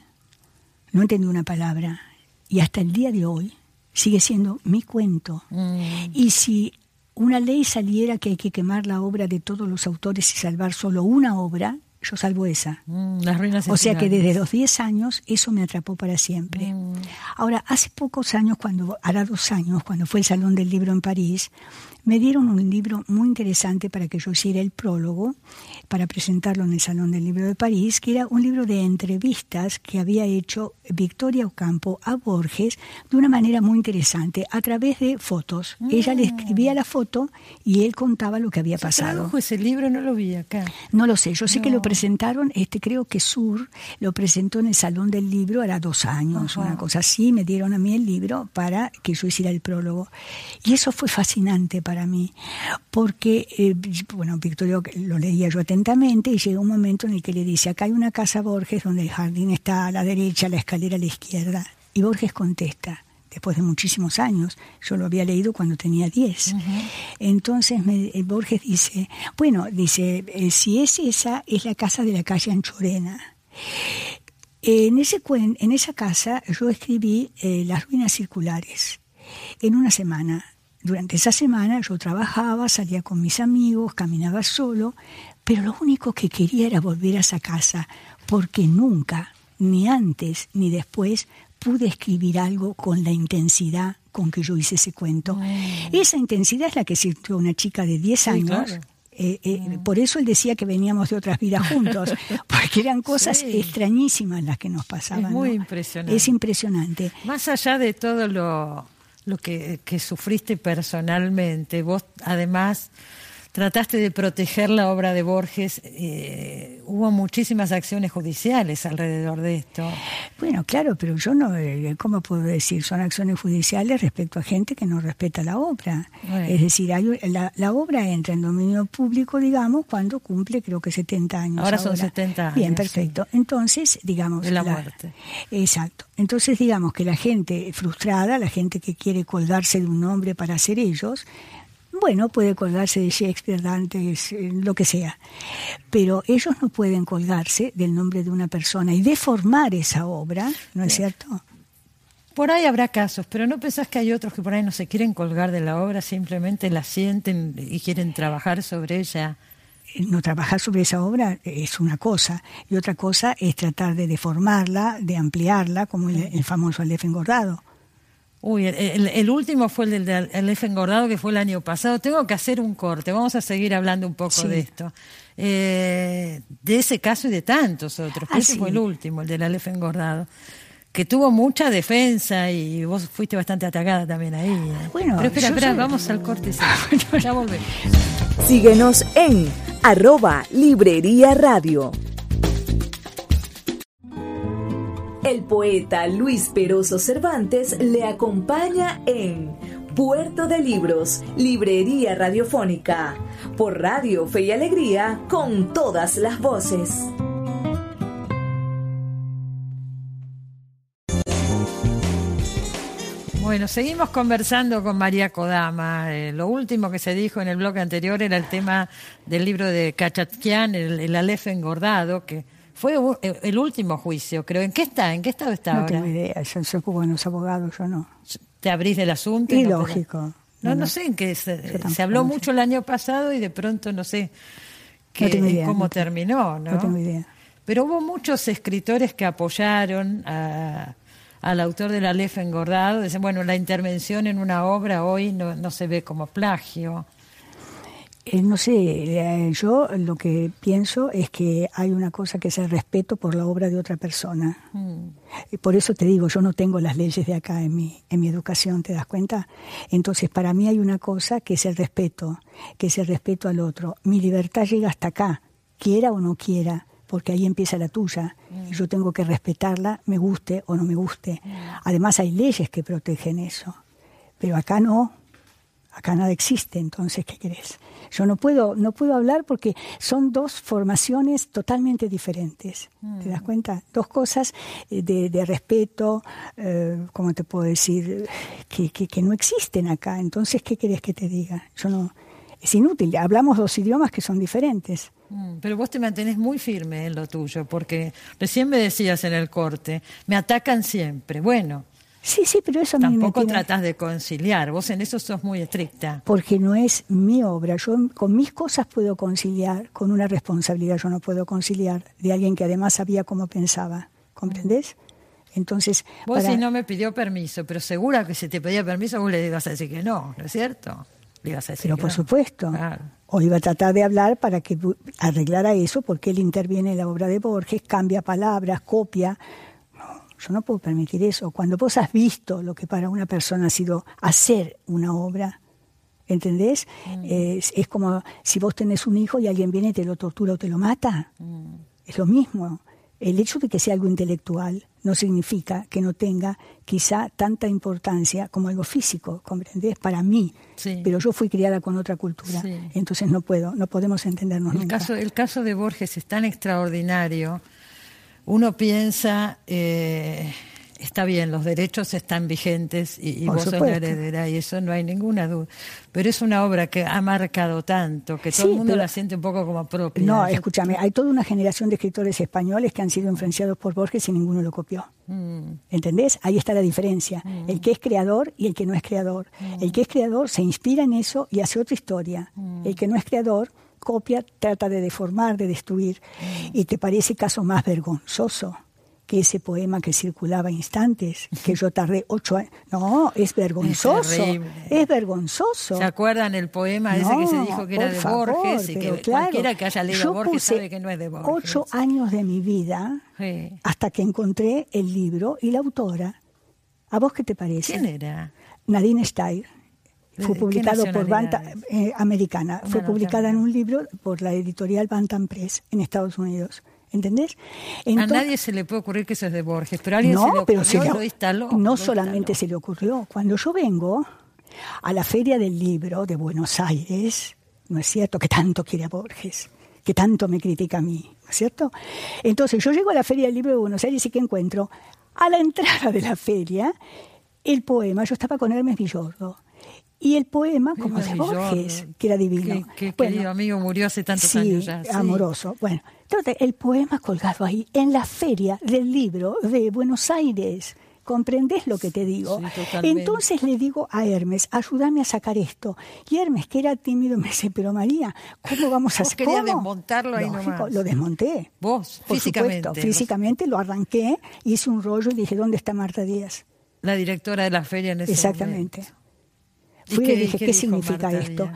Speaker 6: no entendí una palabra, y hasta el día de hoy sigue siendo mi cuento. Mm. Y si una ley saliera que hay que quemar la obra de todos los autores y salvar solo una obra, yo salvo esa.
Speaker 4: Mm, las ruinas
Speaker 6: o sea que desde los 10 años eso me atrapó para siempre. Mm. Ahora, hace pocos años, cuando hará dos años, cuando fue el Salón del Libro en París, me dieron un libro muy interesante para que yo hiciera el prólogo, para presentarlo en el Salón del Libro de París, que era un libro de entrevistas que había hecho Victoria Ocampo a Borges de una manera muy interesante, a través de fotos. Ella le escribía la foto y él contaba lo que había pasado.
Speaker 4: ese libro? No lo vi acá.
Speaker 6: No lo sé, yo sé que lo presentaron, este creo que Sur lo presentó en el Salón del Libro, era dos años, una cosa así, me dieron a mí el libro para que yo hiciera el prólogo. Y eso fue fascinante para para mí, porque, eh, bueno, Victorio lo leía yo atentamente y llega un momento en el que le dice, acá hay una casa Borges donde el jardín está a la derecha, la escalera a la izquierda. Y Borges contesta, después de muchísimos años, yo lo había leído cuando tenía 10. Entonces me, eh, Borges dice, bueno, dice, eh, si es esa, es la casa de la calle Anchorena. En, ese, en esa casa yo escribí Las ruinas circulares en una semana durante esa semana yo trabajaba, salía con mis amigos, caminaba solo, pero lo único que quería era volver a esa casa, porque nunca, ni antes ni después, pude escribir algo con la intensidad con que yo hice ese cuento. Esa intensidad es la que sintió una chica de 10 años. Eh, eh, por eso él decía que veníamos de otras vidas juntos, [laughs] porque eran cosas extrañísimas las que nos pasaban.
Speaker 4: Es muy impresionante.
Speaker 6: Es impresionante.
Speaker 4: Más allá de todo lo, lo que, que sufriste personalmente. Vos además trataste de proteger la obra de Borges. Eh, hubo muchísimas acciones judiciales alrededor de esto.
Speaker 6: Bueno, claro, pero yo no, eh, ¿cómo puedo decir? Son acciones judiciales respecto a gente que no respeta la obra. Es decir, la, obra entra en dominio público, digamos, cuando cumple creo que 70 años.
Speaker 4: Ahora, son 70 años.
Speaker 6: Bien, perfecto. Entonces, digamos...
Speaker 4: De la, muerte.
Speaker 6: Exacto. Entonces, digamos que la gente frustrada, la gente que quiere colgarse de un nombre para ser ellos, bueno, puede colgarse de Shakespeare, Dante, eh, lo que sea, pero ellos no pueden colgarse del nombre de una persona y deformar esa obra, ¿no es cierto?
Speaker 4: Por ahí habrá casos, pero ¿no pensás que hay otros que por ahí no se quieren colgar de la obra, simplemente la sienten y quieren trabajar sobre ella?
Speaker 6: Eh, no trabajar sobre esa obra es una cosa, y otra cosa es tratar de deformarla, de ampliarla, como el, el famoso Aleph engordado.
Speaker 4: Uy, el, último fue el del el F engordado que fue el año pasado. Tengo que hacer un corte. Vamos a seguir hablando un poco de esto. Eh, de ese caso y de tantos otros. Ah, ese fue el último, el del Aleph engordado. Que tuvo mucha defensa y vos fuiste bastante atacada también ahí. ¿eh? Bueno, Pero espera, espera, vamos al corte. [laughs] ya volvemos.
Speaker 1: Síguenos en arroba Librería Radio. El poeta Luis Peroso Cervantes le acompaña en Puerto de Libros, Librería Radiofónica, por Radio Fe y Alegría, con todas las voces.
Speaker 4: Bueno, seguimos conversando con María Kodama. Eh, lo último que se dijo en el bloque anterior era el tema del libro de Kachatkian, el, el engordado, que fue el último juicio, creo. ¿En qué está? ¿En qué estado está
Speaker 6: no tengo idea. Yo soy buenos abogados, yo no.
Speaker 4: ¿Te abrís del asunto?
Speaker 6: Y lógico.
Speaker 4: No, no, sé en qué. Se, se habló mucho el año pasado y de pronto no sé
Speaker 6: qué,
Speaker 4: cómo terminó, ¿no?
Speaker 6: No tengo idea.
Speaker 4: Pero hubo muchos escritores que apoyaron a al autor de la Lefa engordado, dicen, bueno, la intervención en una obra hoy no, no se ve como plagio.
Speaker 6: Eh, no sé, eh, yo lo que pienso es que hay una cosa que es el respeto por la obra de otra persona. Mm. Y por eso te digo, yo no tengo las leyes de acá en mi, en mi educación, ¿te das cuenta? Entonces, para mí hay una cosa que es el respeto, que es el respeto al otro. Mi libertad llega hasta acá, quiera o no quiera porque ahí empieza la tuya y yo tengo que respetarla, me guste o no me guste. Además hay leyes que protegen eso, pero acá no, acá nada existe, entonces ¿qué querés? Yo no puedo, no puedo hablar porque son dos formaciones totalmente diferentes. ¿Te das cuenta? Dos cosas eh, de, respeto, eh, ¿cómo te puedo decir? Que, que, que no existen acá. Entonces, ¿qué querés que te diga? Yo no, es inútil. Hablamos dos idiomas que son diferentes.
Speaker 4: Mm, pero vos te mantenés muy firme en lo tuyo, porque recién me decías en el corte, me atacan siempre. Bueno.
Speaker 6: Sí, sí, pero eso
Speaker 4: Tampoco
Speaker 6: me
Speaker 4: tratás de conciliar, vos en eso sos muy estricta.
Speaker 6: Porque no es mi obra, yo con mis cosas puedo conciliar, con una responsabilidad yo no puedo conciliar, de alguien que además sabía cómo pensaba, ¿comprendés? Entonces,
Speaker 4: vos si no me pidió permiso, pero segura que si te pedía permiso vos le ibas a decir que no, ¿no es cierto?
Speaker 6: Pero por supuesto. O iba a tratar de hablar para que arreglara eso, porque él interviene en la obra de Borges, cambia palabras, copia. No, yo no puedo permitir eso. Cuando vos has visto lo que para una persona ha sido hacer una obra, ¿entendés? Mm. Es, como si vos tenés un hijo y alguien viene y te lo tortura o te lo mata. Mm. Es lo mismo. El hecho de que sea algo intelectual no significa que no tenga quizá tanta importancia como algo físico, ¿comprendés? Para mí. Pero yo fui criada con otra cultura, entonces no puedo, no podemos entendernos
Speaker 4: el
Speaker 6: nunca.
Speaker 4: Caso, el caso de Borges es tan extraordinario. Uno piensa... Eh, está bien, los derechos están vigentes y, vos sos la heredera y eso no hay ninguna duda. Pero es una obra que ha marcado tanto que todo el mundo la siente un poco como propia.
Speaker 6: No, escúchame, hay toda una generación de escritores españoles que han sido influenciados por Borges y ninguno lo copió. Mm. ¿Entendés? Ahí está la diferencia. Mm. El que es creador y el que no es creador. Mm. El que es creador se inspira en eso y hace otra historia. El que no es creador copia, trata de deformar, de destruir. Y te parece caso más vergonzoso que ese poema que circulaba instantes, que yo tardé ocho años. No, es vergonzoso. Es, vergonzoso.
Speaker 4: ¿Se acuerdan el poema ese que se dijo que era de Borges? Y que cualquiera que haya leído Borges sabe que no es de Borges.
Speaker 6: Ocho años de mi vida hasta que encontré el libro y la autora. ¿A vos qué te parece?
Speaker 4: ¿Quién era?
Speaker 6: Nadine Steyer. Fue publicado por Bantam, eh, americana. Fue publicada en un libro por la editorial Bantam Press en Estados Unidos. ¿Entendés?
Speaker 4: a nadie se le puede ocurrir que eso es de Borges, pero a alguien se le ocurrió pero lo instaló.
Speaker 6: No solamente se le ocurrió. Cuando yo vengo a la Feria del Libro de Buenos Aires, ¿no es cierto? Que tanto quiere a Borges, que tanto me critica a mí, ¿no es cierto? Entonces yo llego a la Feria del Libro de Buenos Aires y que encuentro a la entrada de la feria el poema, yo estaba con Hermes Villordo, y el poema como de Borges, que era divino.
Speaker 4: Qué, querido amigo, murió hace tantos años ya. Sí.
Speaker 6: amoroso. Bueno, entonces el poema colgado ahí en la feria del libro de Buenos Aires. ¿Comprendés lo que te digo? Entonces le digo a Hermes, ayúdame a sacar esto. Y Hermes, que era tímido, me dice, pero María, ¿cómo vamos a hacer?
Speaker 4: quería desmontarlo ahí nomás.
Speaker 6: Lo desmonté.
Speaker 4: ¿Vos? físicamente.
Speaker 6: físicamente lo arranqué, hice un rollo y dije, ¿dónde está Marta Díaz?
Speaker 4: La directora de la feria en ese
Speaker 6: Exactamente. Fui y, dije, ¿qué, significa esto?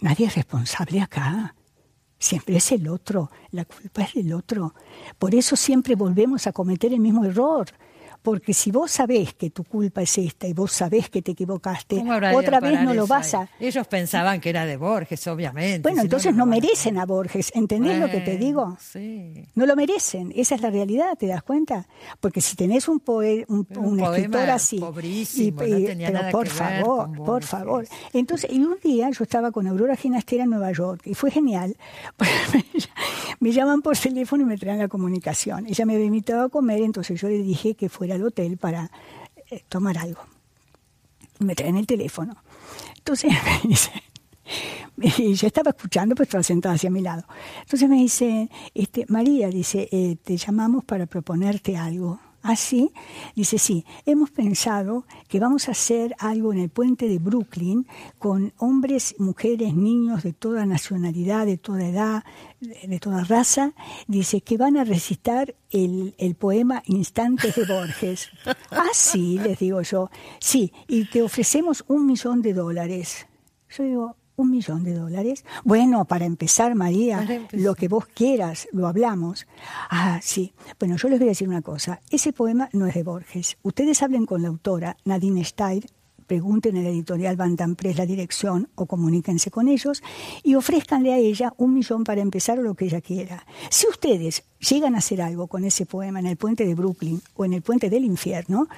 Speaker 6: Nadie es responsable acá. Siempre es el otro, la culpa es del otro. Por eso siempre volvemos a cometer el mismo error. Porque si vos sabés que tu culpa es esta y vos sabés que te equivocaste, otra vez no lo vas a...
Speaker 4: Ellos pensaban que era de Borges, obviamente.
Speaker 6: Bueno, entonces no, merecen a Borges. ¿Entendés lo que te digo?
Speaker 4: Sí.
Speaker 6: No lo merecen. Esa es la realidad, ¿te das cuenta? Porque si tenés un, poe un, un, escritor así...
Speaker 4: Pobrísimo, no tenía nada
Speaker 6: por
Speaker 4: que
Speaker 6: favor,
Speaker 4: ver con
Speaker 6: por favor. Entonces, y un día yo estaba con Aurora Ginastera en Nueva York y fue genial. [laughs] me llaman por teléfono y me traen la comunicación. Ella me había invitado a comer, entonces yo le dije que fuera al hotel para eh, tomar algo. Me traen el teléfono. Entonces [laughs] me dice, y yo estaba escuchando, pues estaba sentada hacia mi lado. Entonces me dice, este, María, dice, eh, te llamamos para proponerte algo. Así, dice, sí, hemos pensado que vamos a hacer algo en el puente de Brooklyn con hombres, mujeres, niños de toda nacionalidad, de toda edad, de toda raza. Dice que van a recitar el, el poema Instantes de Borges. [laughs] Ah, sí, les digo yo. Sí, y te ofrecemos un millón de dólares. Yo digo, un millón de dólares. Bueno, para empezar, María,
Speaker 4: Para empezar.
Speaker 6: lo que vos quieras, lo hablamos. Ah, sí. Bueno, yo les voy a decir una cosa. Ese poema no es de Borges. Ustedes hablen con la autora, Nadine Stein, pregunten en la editorial Bantam Press la dirección o comuníquense con ellos y ofrézcanle a ella un millón para empezar o lo que ella quiera. Si ustedes llegan a hacer algo con ese poema en el puente de Brooklyn o en el puente del infierno,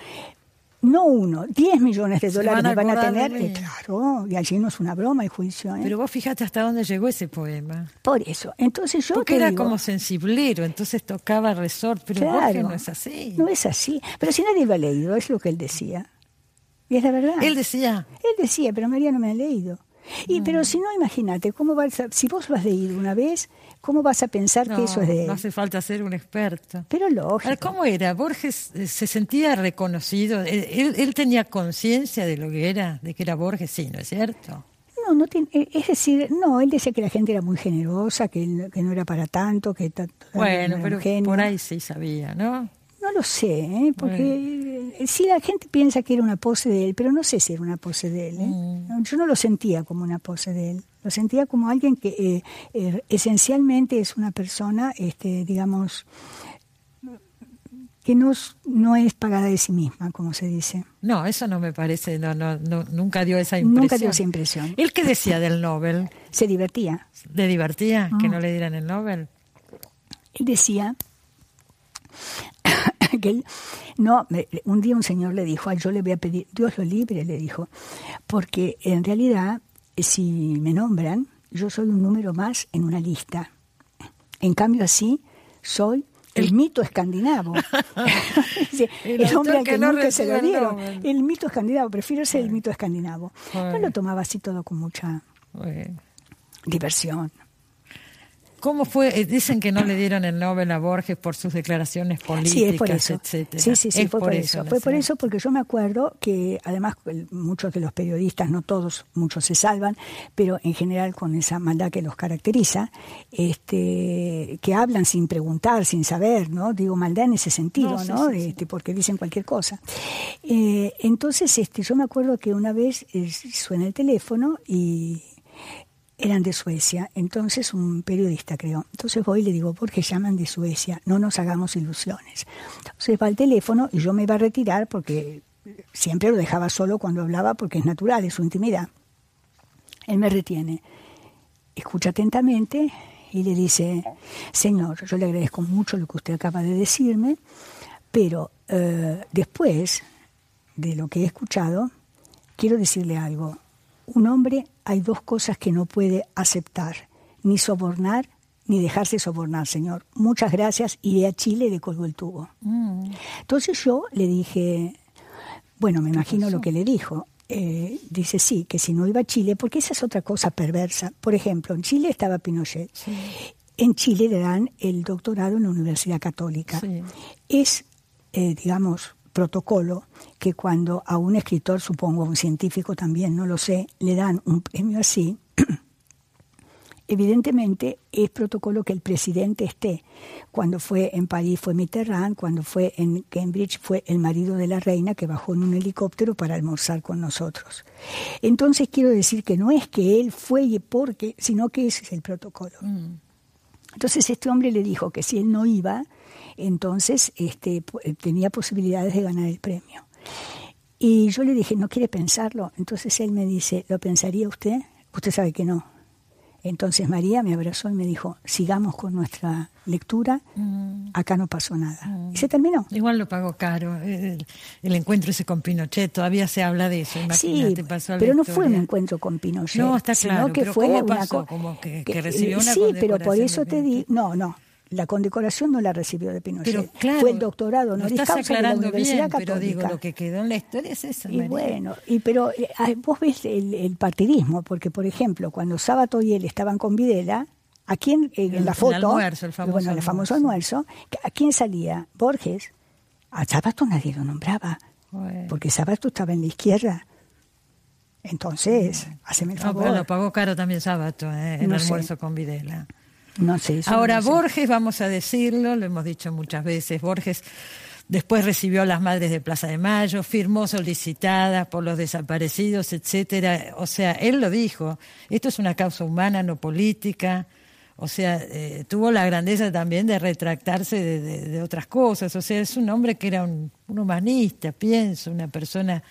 Speaker 6: no uno, 10 millones de dólares
Speaker 4: van a
Speaker 6: van tener. Eh, claro, y allí no es una broma el juicio. ¿eh?
Speaker 4: Pero vos fíjate hasta dónde llegó ese poema.
Speaker 6: Por eso. Entonces yo
Speaker 4: Porque era
Speaker 6: digo,
Speaker 4: como sensiblero, entonces tocaba resort, pero
Speaker 6: claro,
Speaker 4: no es así.
Speaker 6: No es así. Pero si nadie lo ha leído, es lo que él decía. Y es la verdad.
Speaker 4: Él decía,
Speaker 6: Él decía, pero María no me ha leído. Y pero si no, imagínate, ¿cómo vas a- si vos lo has leído una vez, ¿cómo vas a pensar
Speaker 4: no,
Speaker 6: que eso es de él?
Speaker 4: no hace falta ser un experto.
Speaker 6: Pero lógico.
Speaker 4: ¿Cómo era? Borges eh, se sentía reconocido. Él, él- él tenía conciencia de lo que era, de que era Borges, sí, ¿no es cierto?
Speaker 6: No, no tiene- eh, es decir, no, él decía que la gente era muy generosa, que, él- que no era para tanto, que ta-
Speaker 4: Bueno, pero por ahí sí sabía, ¿no?
Speaker 6: No lo sé, ¿eh? porque sí la gente piensa que era una pose de él, pero no sé si era una pose de él. ¿eh?
Speaker 4: Mm.
Speaker 6: Yo no lo sentía como una pose de él, lo sentía como alguien que eh, eh, esencialmente es una persona, este, digamos, que no, es- no es pagada de sí misma, como se dice.
Speaker 4: No, eso no me parece, no, no, no, nunca dio esa impresión.
Speaker 6: Nunca dio esa impresión.
Speaker 4: ¿Él qué decía del Nobel?
Speaker 6: Se divertía.
Speaker 4: ¿Le divertía
Speaker 6: Ah.
Speaker 4: que no le dieran el Nobel?
Speaker 6: Él decía que él, no, me- un día un señor le dijo, "Ay, yo le voy a pedir, Dios lo libre, le dijo, porque en realidad, si me nombran, yo soy un número más en una lista. En cambio, así, soy el mito escandinavo. [laughs]
Speaker 4: El
Speaker 6: el, hombre al
Speaker 4: que
Speaker 6: que,
Speaker 4: no
Speaker 6: nunca se lo
Speaker 4: el
Speaker 6: dieron.
Speaker 4: Nobel.
Speaker 6: El mito escandinavo, prefiero ser el mito escandinavo. Yo lo tomaba así todo con mucha diversión.
Speaker 4: ¿Cómo fue? Eh, Dicen que no le dieron el Nobel a Borges por sus declaraciones políticas,
Speaker 6: Sí, es por eso.
Speaker 4: etcétera.
Speaker 6: Sí, sí, sí,
Speaker 4: Es
Speaker 6: fue por, eso.
Speaker 4: ¿no
Speaker 6: Fue por eso porque yo me acuerdo que además muchos de los periodistas, no todos, muchos se salvan, pero en general con esa maldad que los caracteriza, este, que hablan sin preguntar, sin saber, ¿no? Digo maldad en ese sentido,
Speaker 4: No, sí,
Speaker 6: ¿no?
Speaker 4: sí, sí.
Speaker 6: Este, porque dicen cualquier cosa. Eh, entonces, este, yo me acuerdo que una vez eh, suena el teléfono y eran de Suecia, entonces un periodista creo. Entonces voy y le digo, ¿por qué llaman de Suecia? No nos hagamos ilusiones. Entonces va al teléfono y yo me iba a retirar porque siempre lo dejaba solo cuando hablaba porque es natural, es su intimidad. Él me retiene, escucha atentamente y le dice, señor, yo le agradezco mucho lo que usted acaba de decirme, pero eh, después de lo que he escuchado, quiero decirle algo. Un hombre hay dos cosas que no puede aceptar, ni sobornar ni dejarse sobornar, señor. Muchas gracias, iré a Chile y le colgo el tubo.
Speaker 4: Mm.
Speaker 6: Entonces yo le dije, bueno, me imagino lo que le dijo. Eh, dice sí, que si no iba a Chile, porque esa es otra cosa perversa. Por ejemplo, en Chile estaba Pinochet. En Chile le dan el doctorado en la Universidad Católica.
Speaker 4: Sí.
Speaker 6: Es, eh, digamos, protocolo que cuando a un escritor, supongo a un científico también, no lo sé, le dan un premio así, [clears throat] evidentemente es protocolo que el presidente esté. Cuando fue en París fue Mitterrand, cuando fue en Cambridge fue el marido de la reina que bajó en un helicóptero para almorzar con nosotros. Entonces quiero decir que no es que él fue y porque, sino que ese es el protocolo.
Speaker 4: Mm.
Speaker 6: Entonces este hombre le dijo que si él no iba, entonces este, po- tenía posibilidades de ganar el premio. Y yo le dije, ¿no quiere pensarlo? Entonces él me dice, ¿lo pensaría usted? Usted sabe que no. Entonces María me abrazó y me dijo, sigamos con nuestra lectura, acá no pasó nada. Y se terminó.
Speaker 4: Igual lo pagó caro. El, el encuentro ese con Pinochet, todavía se habla de eso.
Speaker 6: Sí,
Speaker 4: pasó
Speaker 6: pero no fue un encuentro con Pinochet.
Speaker 4: No, está
Speaker 6: sino
Speaker 4: claro,
Speaker 6: que
Speaker 4: pero
Speaker 6: fue
Speaker 4: ¿cómo
Speaker 6: una
Speaker 4: pasó?
Speaker 6: co-
Speaker 4: Como que- que recibió una
Speaker 6: Sí, pero por eso te di, no, no, la condecoración no la recibió de Pinochet.
Speaker 4: Pero, claro,
Speaker 6: Fue el doctorado honoris
Speaker 4: estás
Speaker 6: causa de la
Speaker 4: aclarando
Speaker 6: Universidad
Speaker 4: bien, pero digo, lo que quedó en la historia es eso.
Speaker 6: Y
Speaker 4: María.
Speaker 6: bueno, y pero eh, ah, vos ves el, el partidismo, porque por ejemplo, cuando Sábato y él estaban con Videla, ¿a quién eh, en
Speaker 4: El-
Speaker 6: la
Speaker 4: el
Speaker 6: foto?
Speaker 4: almuerzo, el famoso
Speaker 6: bueno, el famoso almuerzo, ¿a quién salía? Borges. A Sábato nadie lo nombraba,
Speaker 4: Bueno.
Speaker 6: porque Sábato estaba en la izquierda. Entonces, haceme el
Speaker 4: No,
Speaker 6: favor.
Speaker 4: pero lo pagó caro también Sábato, ¿eh? el
Speaker 6: No sé.
Speaker 4: almuerzo con Videla.
Speaker 6: No sé, no
Speaker 4: Ahora,
Speaker 6: sé.
Speaker 4: Borges, vamos a decirlo, lo hemos dicho muchas veces, Borges después recibió a las madres de Plaza de Mayo, firmó solicitadas por los desaparecidos, etcétera. O sea, él lo dijo, esto es una causa humana, no política. O sea, eh, tuvo la grandeza también de retractarse de, de- de otras cosas. O sea, es un hombre que era un, un humanista, pienso, una persona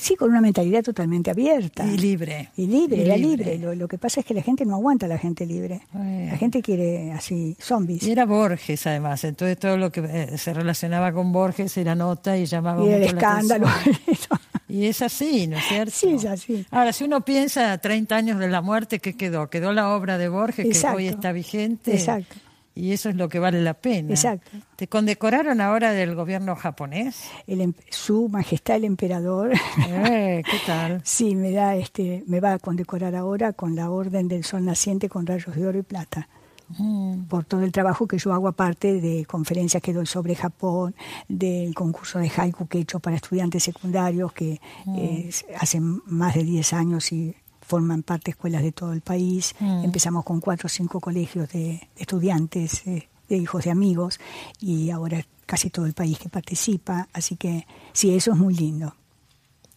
Speaker 6: Sí, con una mentalidad totalmente abierta.
Speaker 4: y libre.
Speaker 6: Y libre,
Speaker 4: Y
Speaker 6: era
Speaker 4: libre.
Speaker 6: libre. Lo, lo que pasa es que la gente no aguanta a la gente libre. La gente quiere así, zombies.
Speaker 4: Y era Borges, además. Entonces, todo lo que eh, se relacionaba con Borges era nota y llamaba
Speaker 6: Y el
Speaker 4: mucho la
Speaker 6: escándalo. [laughs]
Speaker 4: Y es así, ¿no es cierto?
Speaker 6: Sí, es así.
Speaker 4: Ahora, si uno piensa 30 años de la muerte, ¿qué quedó? Quedó la obra de Borges,
Speaker 6: Exacto.
Speaker 4: que hoy está vigente.
Speaker 6: Exacto.
Speaker 4: Y eso es lo que vale la pena.
Speaker 6: Exacto.
Speaker 4: ¿Te condecoraron ahora del gobierno japonés?
Speaker 6: El em- su majestad el emperador
Speaker 4: Eh, ¿Qué [laughs] tal?
Speaker 6: sí me da este me va a condecorar ahora con la orden del sol naciente con rayos de oro y plata
Speaker 4: Mm,
Speaker 6: por todo el trabajo que yo hago aparte de conferencias que doy sobre Japón, del concurso de haiku que he hecho para estudiantes secundarios que eh, hacen más de 10 años y forman parte de escuelas de todo el país.
Speaker 4: Mm.
Speaker 6: Empezamos con cuatro o cinco colegios de, de estudiantes, eh, de hijos de amigos, y ahora casi todo el país que participa. Así que sí, eso es muy lindo.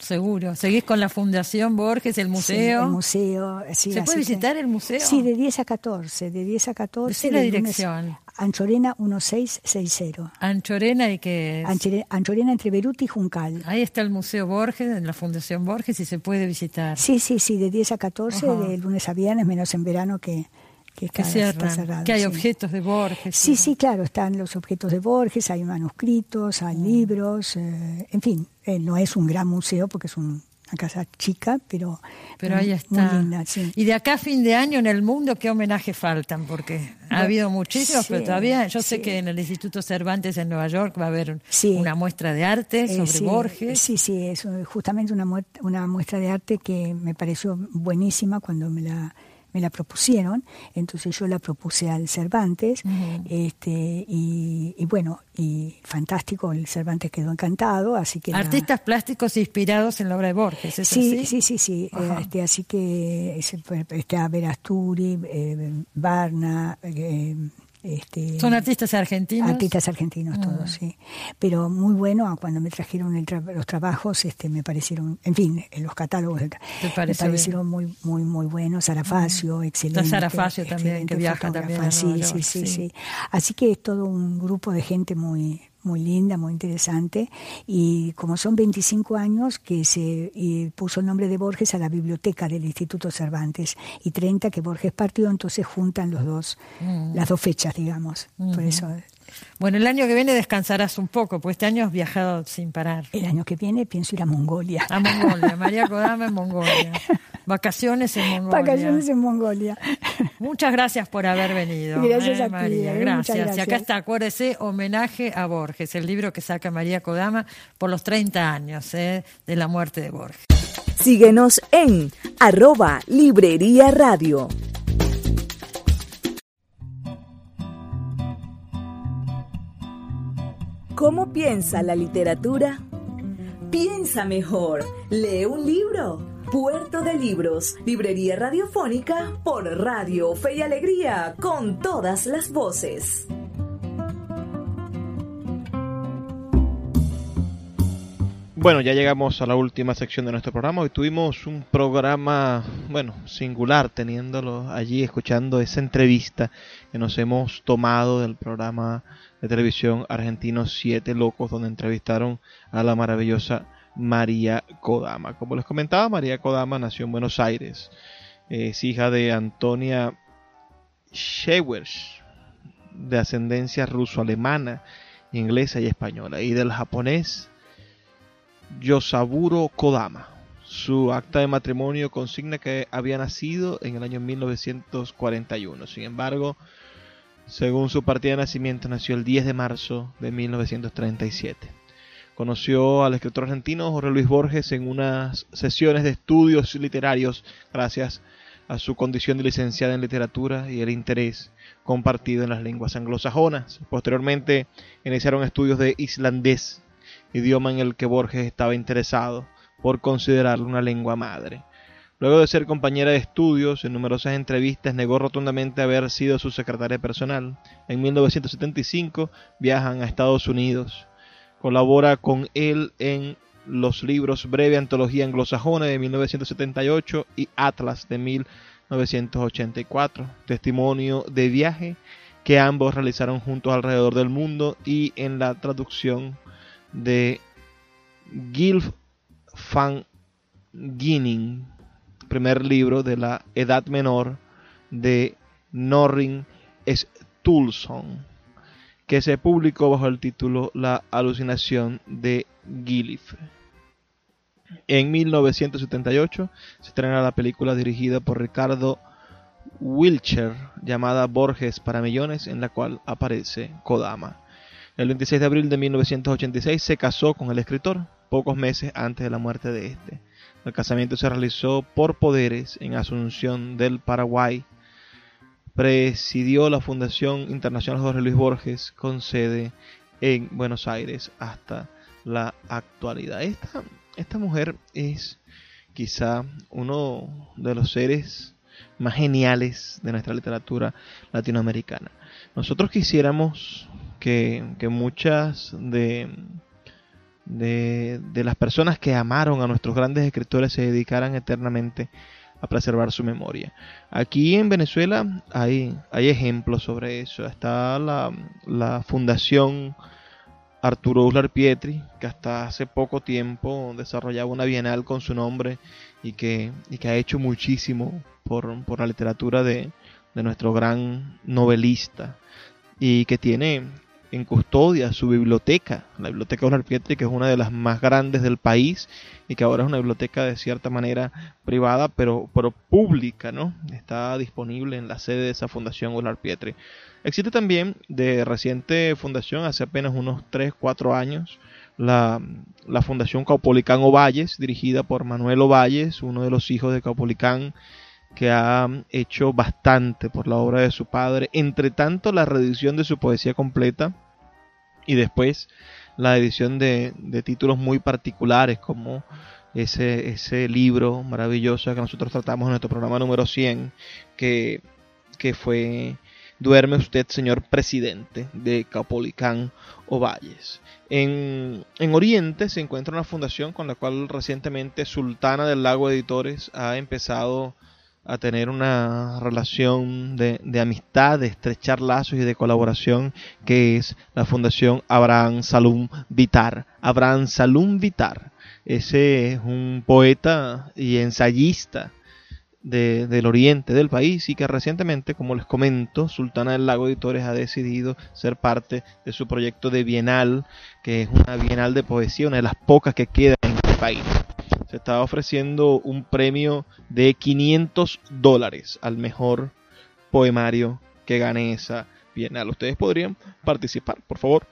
Speaker 4: Seguro. ¿Seguís con la Fundación Borges, el museo?
Speaker 6: Sí, el museo. sí,
Speaker 4: ¿Se puede
Speaker 6: que-
Speaker 4: visitar el museo?
Speaker 6: Sí, de 10 a 14. De 10 a 14.
Speaker 4: Decí la
Speaker 6: lunes-
Speaker 4: dirección.
Speaker 6: Anchorena 1660.
Speaker 4: Anchorena y que...
Speaker 6: Anchore- Anchorena entre Beruti y Juncal.
Speaker 4: Ahí está el Museo Borges, en la Fundación Borges, y se puede visitar.
Speaker 6: Sí, sí, sí, de 10 a 14,
Speaker 4: Ajá.
Speaker 6: de lunes a viernes, menos en verano que, que,
Speaker 4: que
Speaker 6: está,
Speaker 4: cierran,
Speaker 6: cerrado.
Speaker 4: que hay
Speaker 6: sí.
Speaker 4: objetos de Borges.
Speaker 6: Sí, sí, claro, están los objetos de Borges, hay manuscritos,
Speaker 4: Mm.
Speaker 6: hay libros, eh, en fin, eh, no es un gran museo porque es un- una casa chica, pero,
Speaker 4: Pero ahí
Speaker 6: muy
Speaker 4: está.
Speaker 6: linda, sí.
Speaker 4: Y de acá a fin de año en el mundo, ¿qué homenajes faltan? Porque ha
Speaker 6: Bueno,
Speaker 4: habido muchísimos, pero
Speaker 6: sí,
Speaker 4: todavía yo sé que en el Instituto Cervantes en Nueva York va a haber una muestra de arte
Speaker 6: Eh,
Speaker 4: sobre
Speaker 6: sí,
Speaker 4: Borges.
Speaker 6: Sí, sí, es eh, justamente una, una muestra de arte que me pareció buenísima cuando me la, me la propusieron. Entonces yo la propuse al Cervantes este, y, y bueno, y fantástico, el Cervantes quedó encantado, así que... la-
Speaker 4: Artistas plásticos inspirados en la obra de Borges, ¿es
Speaker 6: Sí,
Speaker 4: así?
Speaker 6: sí, sí, sí. este, así que está Verasturi, eh, Barna, eh, este,
Speaker 4: Son artistas argentinos.
Speaker 6: Artistas argentinos
Speaker 4: Ah.
Speaker 6: todos, sí. Pero muy bueno, ah, cuando me trajeron el tra- los trabajos, este, me parecieron, en fin, los catálogos me parecieron muy, muy, muy buenos. Sara excelente.
Speaker 4: Sara Facio también,
Speaker 6: excelente
Speaker 4: que viaja también
Speaker 6: sí, sí. sí. Así que es todo un grupo de gente muy muy linda, muy interesante, y como son 25 años que se y puso el nombre de Borges a la biblioteca del Instituto Cervantes, y 30 que Borges partió, entonces juntan los dos,
Speaker 4: Mm.
Speaker 6: las dos fechas, digamos. Por eso
Speaker 4: Bueno, el año que viene descansarás un poco, pues este año has viajado sin parar.
Speaker 6: El año que viene pienso ir a Mongolia.
Speaker 4: A Mongolia, María Kodama en Mongolia. [laughs] Vacaciones en Mongolia.
Speaker 6: Vacaciones en Mongolia. [laughs]
Speaker 4: Muchas gracias por haber venido.
Speaker 6: Gracias
Speaker 4: eh,
Speaker 6: a ti,
Speaker 4: María.
Speaker 6: eh,
Speaker 4: Gracias. Y acá está, acuérdese, homenaje a Borges, el libro que saca María Kodama por los 30 años eh, de la muerte de Borges.
Speaker 1: Síguenos en arroba Librería Radio. ¿Cómo piensa la literatura? Piensa mejor. Lee un libro. Puerto de Libros, Librería Radiofónica por Radio Fe y Alegría, con todas las voces.
Speaker 2: Bueno, ya llegamos a la última sección de nuestro programa. Hoy tuvimos un programa, bueno, singular, teniéndolo allí, escuchando esa entrevista que nos hemos tomado del programa de televisión argentino Siete Locos, donde entrevistaron a la maravillosa María Kodama. Como les comentaba, María Kodama nació en Buenos Aires. Es hija de Antonia Schewers, de ascendencia ruso-alemana, inglesa y española, y del japonés Yosaburo Kodama. Su acta de matrimonio consigna que había nacido en el año 1941. Sin embargo, Según su partida de nacimiento, nació el 10 de marzo de 1937. Conoció al escritor argentino Jorge Luis Borges en unas sesiones de estudios literarios gracias a su condición de licenciada en literatura y el interés compartido en las lenguas anglosajonas. Posteriormente iniciaron estudios de islandés, idioma en el que Borges estaba interesado por considerarlo una lengua madre. Luego de ser compañera de estudios, en numerosas entrevistas negó rotundamente haber sido su secretaria personal. En 1975 viajan a Estados Unidos. Colabora con él en los libros Breve Antología Anglosajona de 1978 y Atlas de 1984, testimonio de viaje que ambos realizaron juntos alrededor del mundo y en la traducción de Gilf van Ginning primer libro de la Edad Menor de Norrin Stulson, que se publicó bajo el título La alucinación de Gilif. En 1978 se estrena la película dirigida por Ricardo Wilcher llamada Borges para Millones, en la cual aparece Kodama. El 26 de abril de 1986 se casó con el escritor, pocos meses antes de la muerte de este. El casamiento se realizó por poderes en Asunción del Paraguay. Presidió la Fundación Internacional Jorge Luis Borges con sede en Buenos Aires hasta la actualidad. Esta, esta mujer es quizá uno de los seres más geniales de nuestra literatura latinoamericana. Nosotros quisiéramos que, que muchas de de, las personas que amaron a nuestros grandes escritores se dedicaran eternamente a preservar su memoria. Aquí en Venezuela hay, hay ejemplos sobre eso. Está la, la Fundación Arturo Uslar Pietri, que hasta hace poco tiempo desarrollaba una bienal con su nombre y que, y que ha hecho muchísimo por, por la literatura de, de nuestro gran novelista y que tiene en custodia su biblioteca, la biblioteca Oscar Pietri, que es una de las más grandes del país y que ahora es una biblioteca de cierta manera privada, pero, pero pública, ¿no? Está disponible en la sede de esa fundación Oscar Pietri. Existe también de reciente fundación, hace apenas unos 3, 4 años, la, la Fundación Caupolicán Ovalles, dirigida por Manuel Ovalles, uno de los hijos de Caupolicán, que ha hecho bastante por la obra de su padre, entre tanto la reedición de su poesía completa y después la edición de, títulos muy particulares como ese, ese libro maravilloso que nosotros tratamos en nuestro programa número 100, que, que fue Duerme usted, señor presidente, de Capolicán Ovalles. En, en Oriente se encuentra una fundación con la cual recientemente Sultana del Lago Editores ha empezado tener una relación de, de, amistad, de estrechar lazos y de colaboración, que es la Fundación Abraham Salum Vitar. Abraham Salum Vitar, ese es un poeta y ensayista de, del oriente del país y que recientemente, como les comento, Sultana del Lago Editores ha decidido ser parte de su proyecto de Bienal, que es una Bienal de poesía, una de las pocas que queda en el país se estaba ofreciendo un premio de 500 dólares al mejor poemario que gane esa bienal. Ustedes podrían participar, por favor.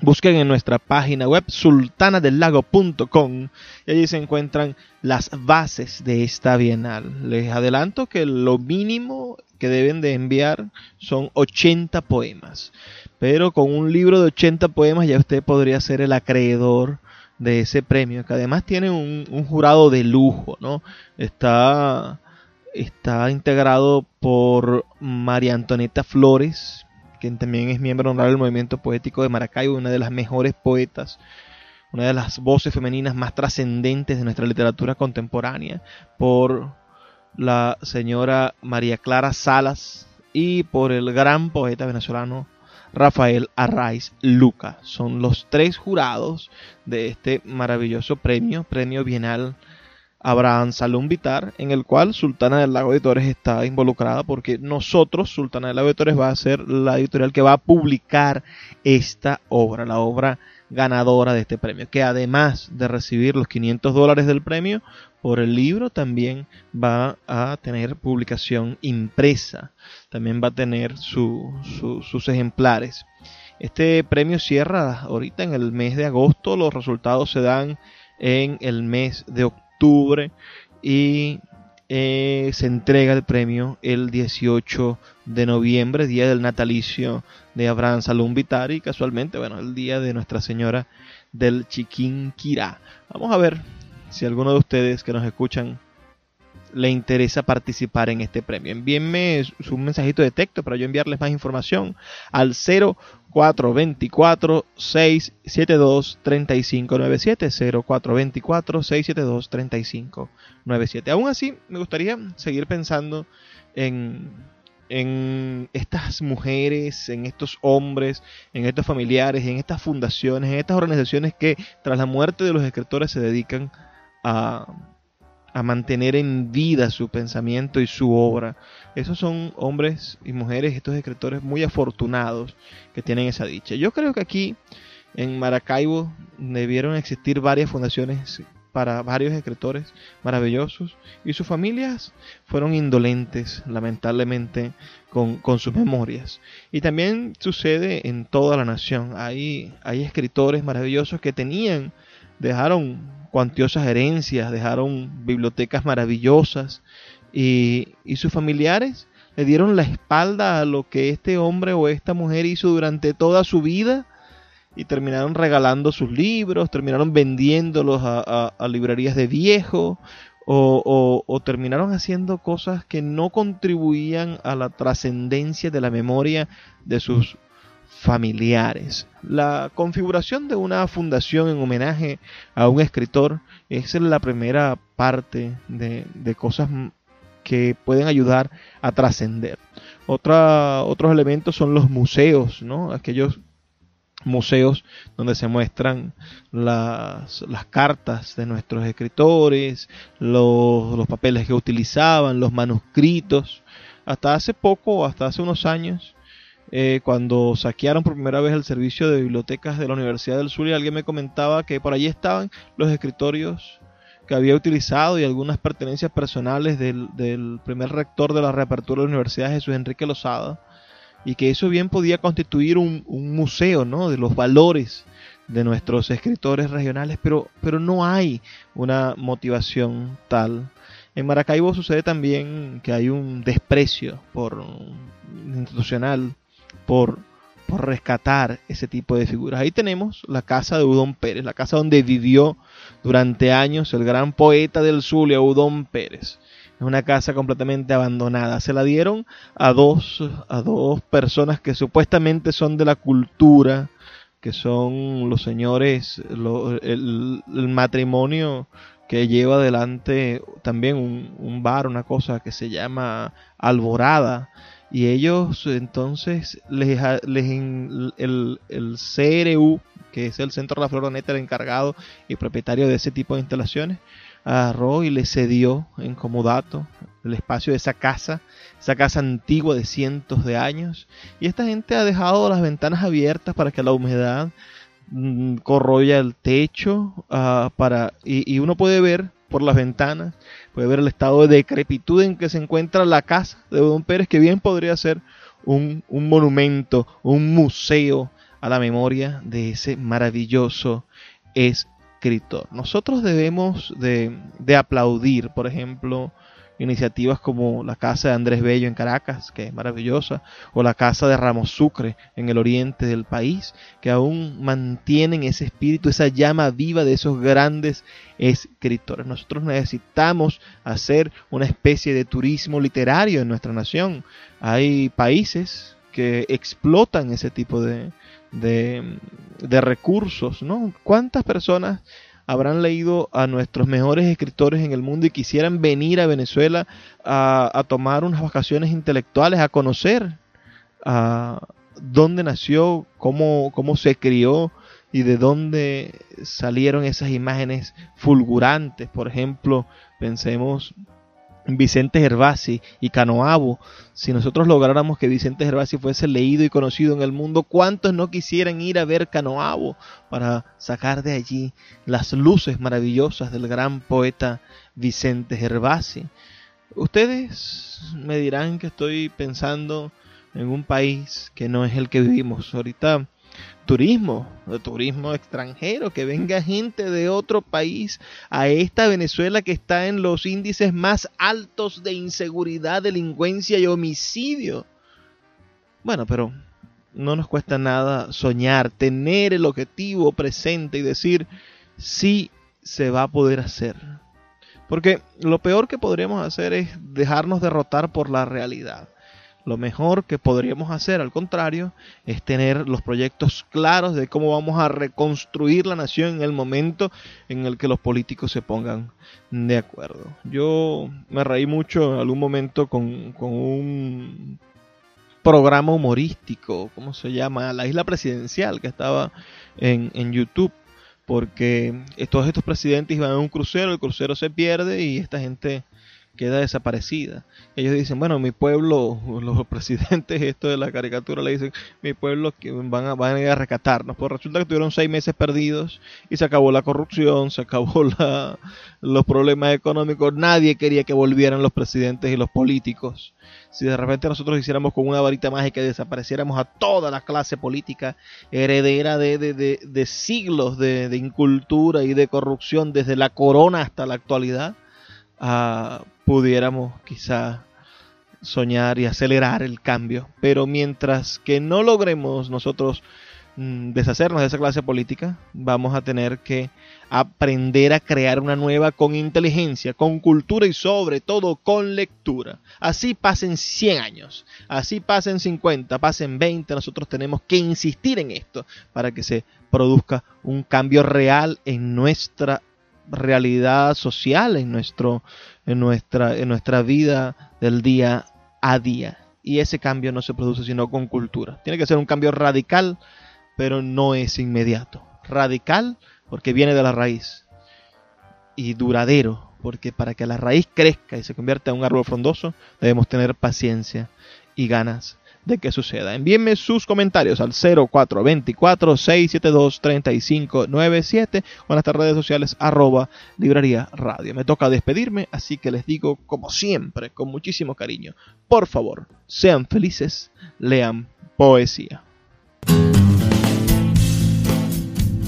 Speaker 2: Busquen en nuestra página web sultanadelago.com y allí se encuentran las bases de esta bienal. Les adelanto que lo mínimo que deben de enviar son 80 poemas. Pero con un libro de 80 poemas ya usted podría ser el acreedor de ese premio, que además tiene un, jurado de lujo, ¿no? Está, está integrado por María Antonieta Flores, quien también es miembro honorario del movimiento poético de Maracaibo, una de las mejores poetas, una de las voces femeninas más trascendentes de nuestra literatura contemporánea, por la señora María Clara Salas y por el gran poeta venezolano Rafael Arraiz Luca. Son los tres jurados de este maravilloso premio, premio bienal Abraham Salum Vitar, en el cual Sultana del Lago Editores está involucrada porque nosotros, Sultana del Lago Editores, va a ser la editorial que va a publicar esta obra, la obra ganadora de este premio, que además de recibir los 500 dólares del premio, por el libro, también va a tener publicación impresa, también va a tener sus ejemplares. Este premio cierra ahorita en el mes de agosto, los resultados se dan en el mes de octubre y eh, se entrega el premio el 18 de noviembre, día del natalicio de Abraham Salum Vitari, casualmente, bueno, el día de Nuestra Señora del Chiquinquirá. Vamos a ver si alguno de ustedes que nos escuchan le interesa participar en este premio. Envíenme su mensajito de texto para yo enviarles más información al 0424 672 3597 0424 672 3597. Aún así, me gustaría seguir pensando en en estas mujeres, en estos hombres, en estos familiares, en estas fundaciones, en estas organizaciones que tras la muerte de los escritores se dedican a, a mantener en vida su pensamiento y su obra. Esos son hombres y mujeres, estos escritores muy afortunados que tienen esa dicha. Yo creo que aquí en Maracaibo debieron existir varias fundaciones para varios escritores maravillosos y sus familias fueron indolentes, lamentablemente, con, sus memorias. Y también sucede en toda la nación. Hay, hay escritores maravillosos que tenían, dejaron cuantiosas herencias, dejaron bibliotecas maravillosas y, y sus familiares le dieron la espalda a lo que este hombre o esta mujer hizo durante toda su vida y terminaron regalando sus libros, terminaron vendiéndolos a, a, librerías de viejo o, o, terminaron haciendo cosas que no contribuían a la trascendencia de la memoria de sus familiares. La configuración de una fundación en homenaje a un escritor es la primera parte de, cosas que pueden ayudar a trascender. Otros elementos son los museos, ¿no? aquellos museos donde se muestran las, cartas de nuestros escritores, los, los papeles que utilizaban, los manuscritos. Hasta hace poco, hasta hace unos años, eh, cuando saquearon por primera vez el servicio de bibliotecas de la Universidad del Sur y alguien me comentaba que por allí estaban los escritorios que había utilizado y algunas pertenencias personales del, primer rector de la reapertura de la Universidad, Jesús Enrique Lozada, y que eso bien podía constituir un, museo ¿no? de los valores de nuestros escritores regionales, pero, pero no hay una motivación tal. En Maracaibo sucede también que hay un desprecio por institucional por, rescatar ese tipo de figuras. Ahí tenemos la casa de Udón Pérez, la casa donde vivió durante años el gran poeta del Zulia, Udón Pérez. Es una casa completamente abandonada. Se la dieron a dos, a dos personas que supuestamente son de la cultura, que son los señores, el, matrimonio que lleva adelante también un, un, bar, una cosa que se llama Alborada, y ellos entonces les, les el, el, CRU, que es el Centro de la Floroneta, el encargado y propietario de ese tipo de instalaciones, agarró y le cedió en comodato el espacio de esa casa, esa casa antigua de cientos de años. Y esta gente ha dejado las ventanas abiertas para que la humedad mm, corroya el techo uh, para y, uno puede ver por las ventanas puede ver el estado de decrepitud en que se encuentra la casa de Don Pérez, que bien podría ser un, monumento, un museo a la memoria de ese maravilloso escritor. Nosotros debemos de, de aplaudir, por ejemplo, iniciativas como la Casa de Andrés Bello en Caracas, que es maravillosa, o la Casa de Ramos Sucre en el oriente del país, que aún mantienen ese espíritu, esa llama viva de esos grandes escritores. Nosotros necesitamos hacer una especie de turismo literario en nuestra nación. Hay países que explotan ese tipo de, de, de recursos, ¿no? ¿Cuántas personas habrán leído a nuestros mejores escritores en el mundo y quisieran venir a Venezuela a, tomar unas vacaciones intelectuales, a conocer a dónde nació, cómo, cómo se crió y de dónde salieron esas imágenes fulgurantes. Por ejemplo, pensemos Vicente Gervasi y Canoabo, si nosotros lográramos que Vicente Gervasi fuese leído y conocido en el mundo, ¿cuántos no quisieran ir a ver Canoabo para sacar de allí las luces maravillosas del gran poeta Vicente Gervasi? Ustedes me dirán que estoy pensando en un país que no es el que vivimos. Ahorita turismo, turismo extranjero, que venga gente de otro país a esta Venezuela que está en los índices más altos de inseguridad, delincuencia y homicidio. Bueno, pero no nos cuesta nada soñar, tener el objetivo presente y decir, sí se va a poder hacer. Porque lo peor que podríamos hacer es dejarnos derrotar por la realidad. Lo mejor que podríamos hacer, al contrario, es tener los proyectos claros de cómo vamos a reconstruir la nación en el momento en el que los políticos se pongan de acuerdo. Yo me reí mucho en algún momento con, un programa humorístico, ¿cómo se llama? La isla presidencial que estaba en, en YouTube porque todos estos presidentes iban a un crucero, el crucero se pierde y esta gente queda desaparecida. Ellos dicen, bueno, mi pueblo, [laughs] los presidentes, esto de la caricatura, le dicen, mi pueblo van a, van a ir a rescatarnos. Pues resulta que tuvieron seis meses perdidos y se acabó la corrupción, se acabó [laughs] los problemas económicos. Nadie quería que volvieran los presidentes y los políticos. Si de repente nosotros hiciéramos con una varita mágica y desapareciéramos a toda la clase política heredera de, de, de, siglos de, incultura y de corrupción desde la corona hasta la actualidad, pudiéramos quizá soñar y acelerar el cambio. Pero mientras que no logremos nosotros mm, deshacernos de esa clase política, vamos a tener que aprender a crear una nueva con inteligencia, con cultura y sobre todo con lectura. Así pasen 100 años, así pasen 50, pasen 20, nosotros tenemos que insistir en esto para que se produzca un cambio real en nuestra realidad social, en, nuestro, en, nuestra, en nuestra vida del día a día. Y ese cambio no se produce sino con cultura. Tiene que ser un cambio radical, pero no es inmediato. Radical porque viene de la raíz. Y duradero, porque para que la raíz crezca y se convierta en un árbol frondoso, debemos tener paciencia y ganas de que suceda. Envíenme sus comentarios al 0424-672-3597 o en las redes sociales arroba librería radio. Me toca despedirme, así que les digo como siempre, con muchísimo cariño, por favor, sean felices, lean poesía.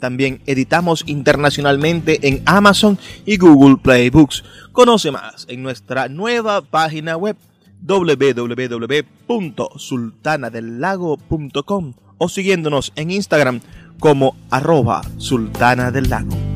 Speaker 3: también editamos internacionalmente en Amazon y Google Play Books. Conoce más en nuestra nueva página web www.sultanadelago.com o siguiéndonos en Instagram como arroba sultana del lago.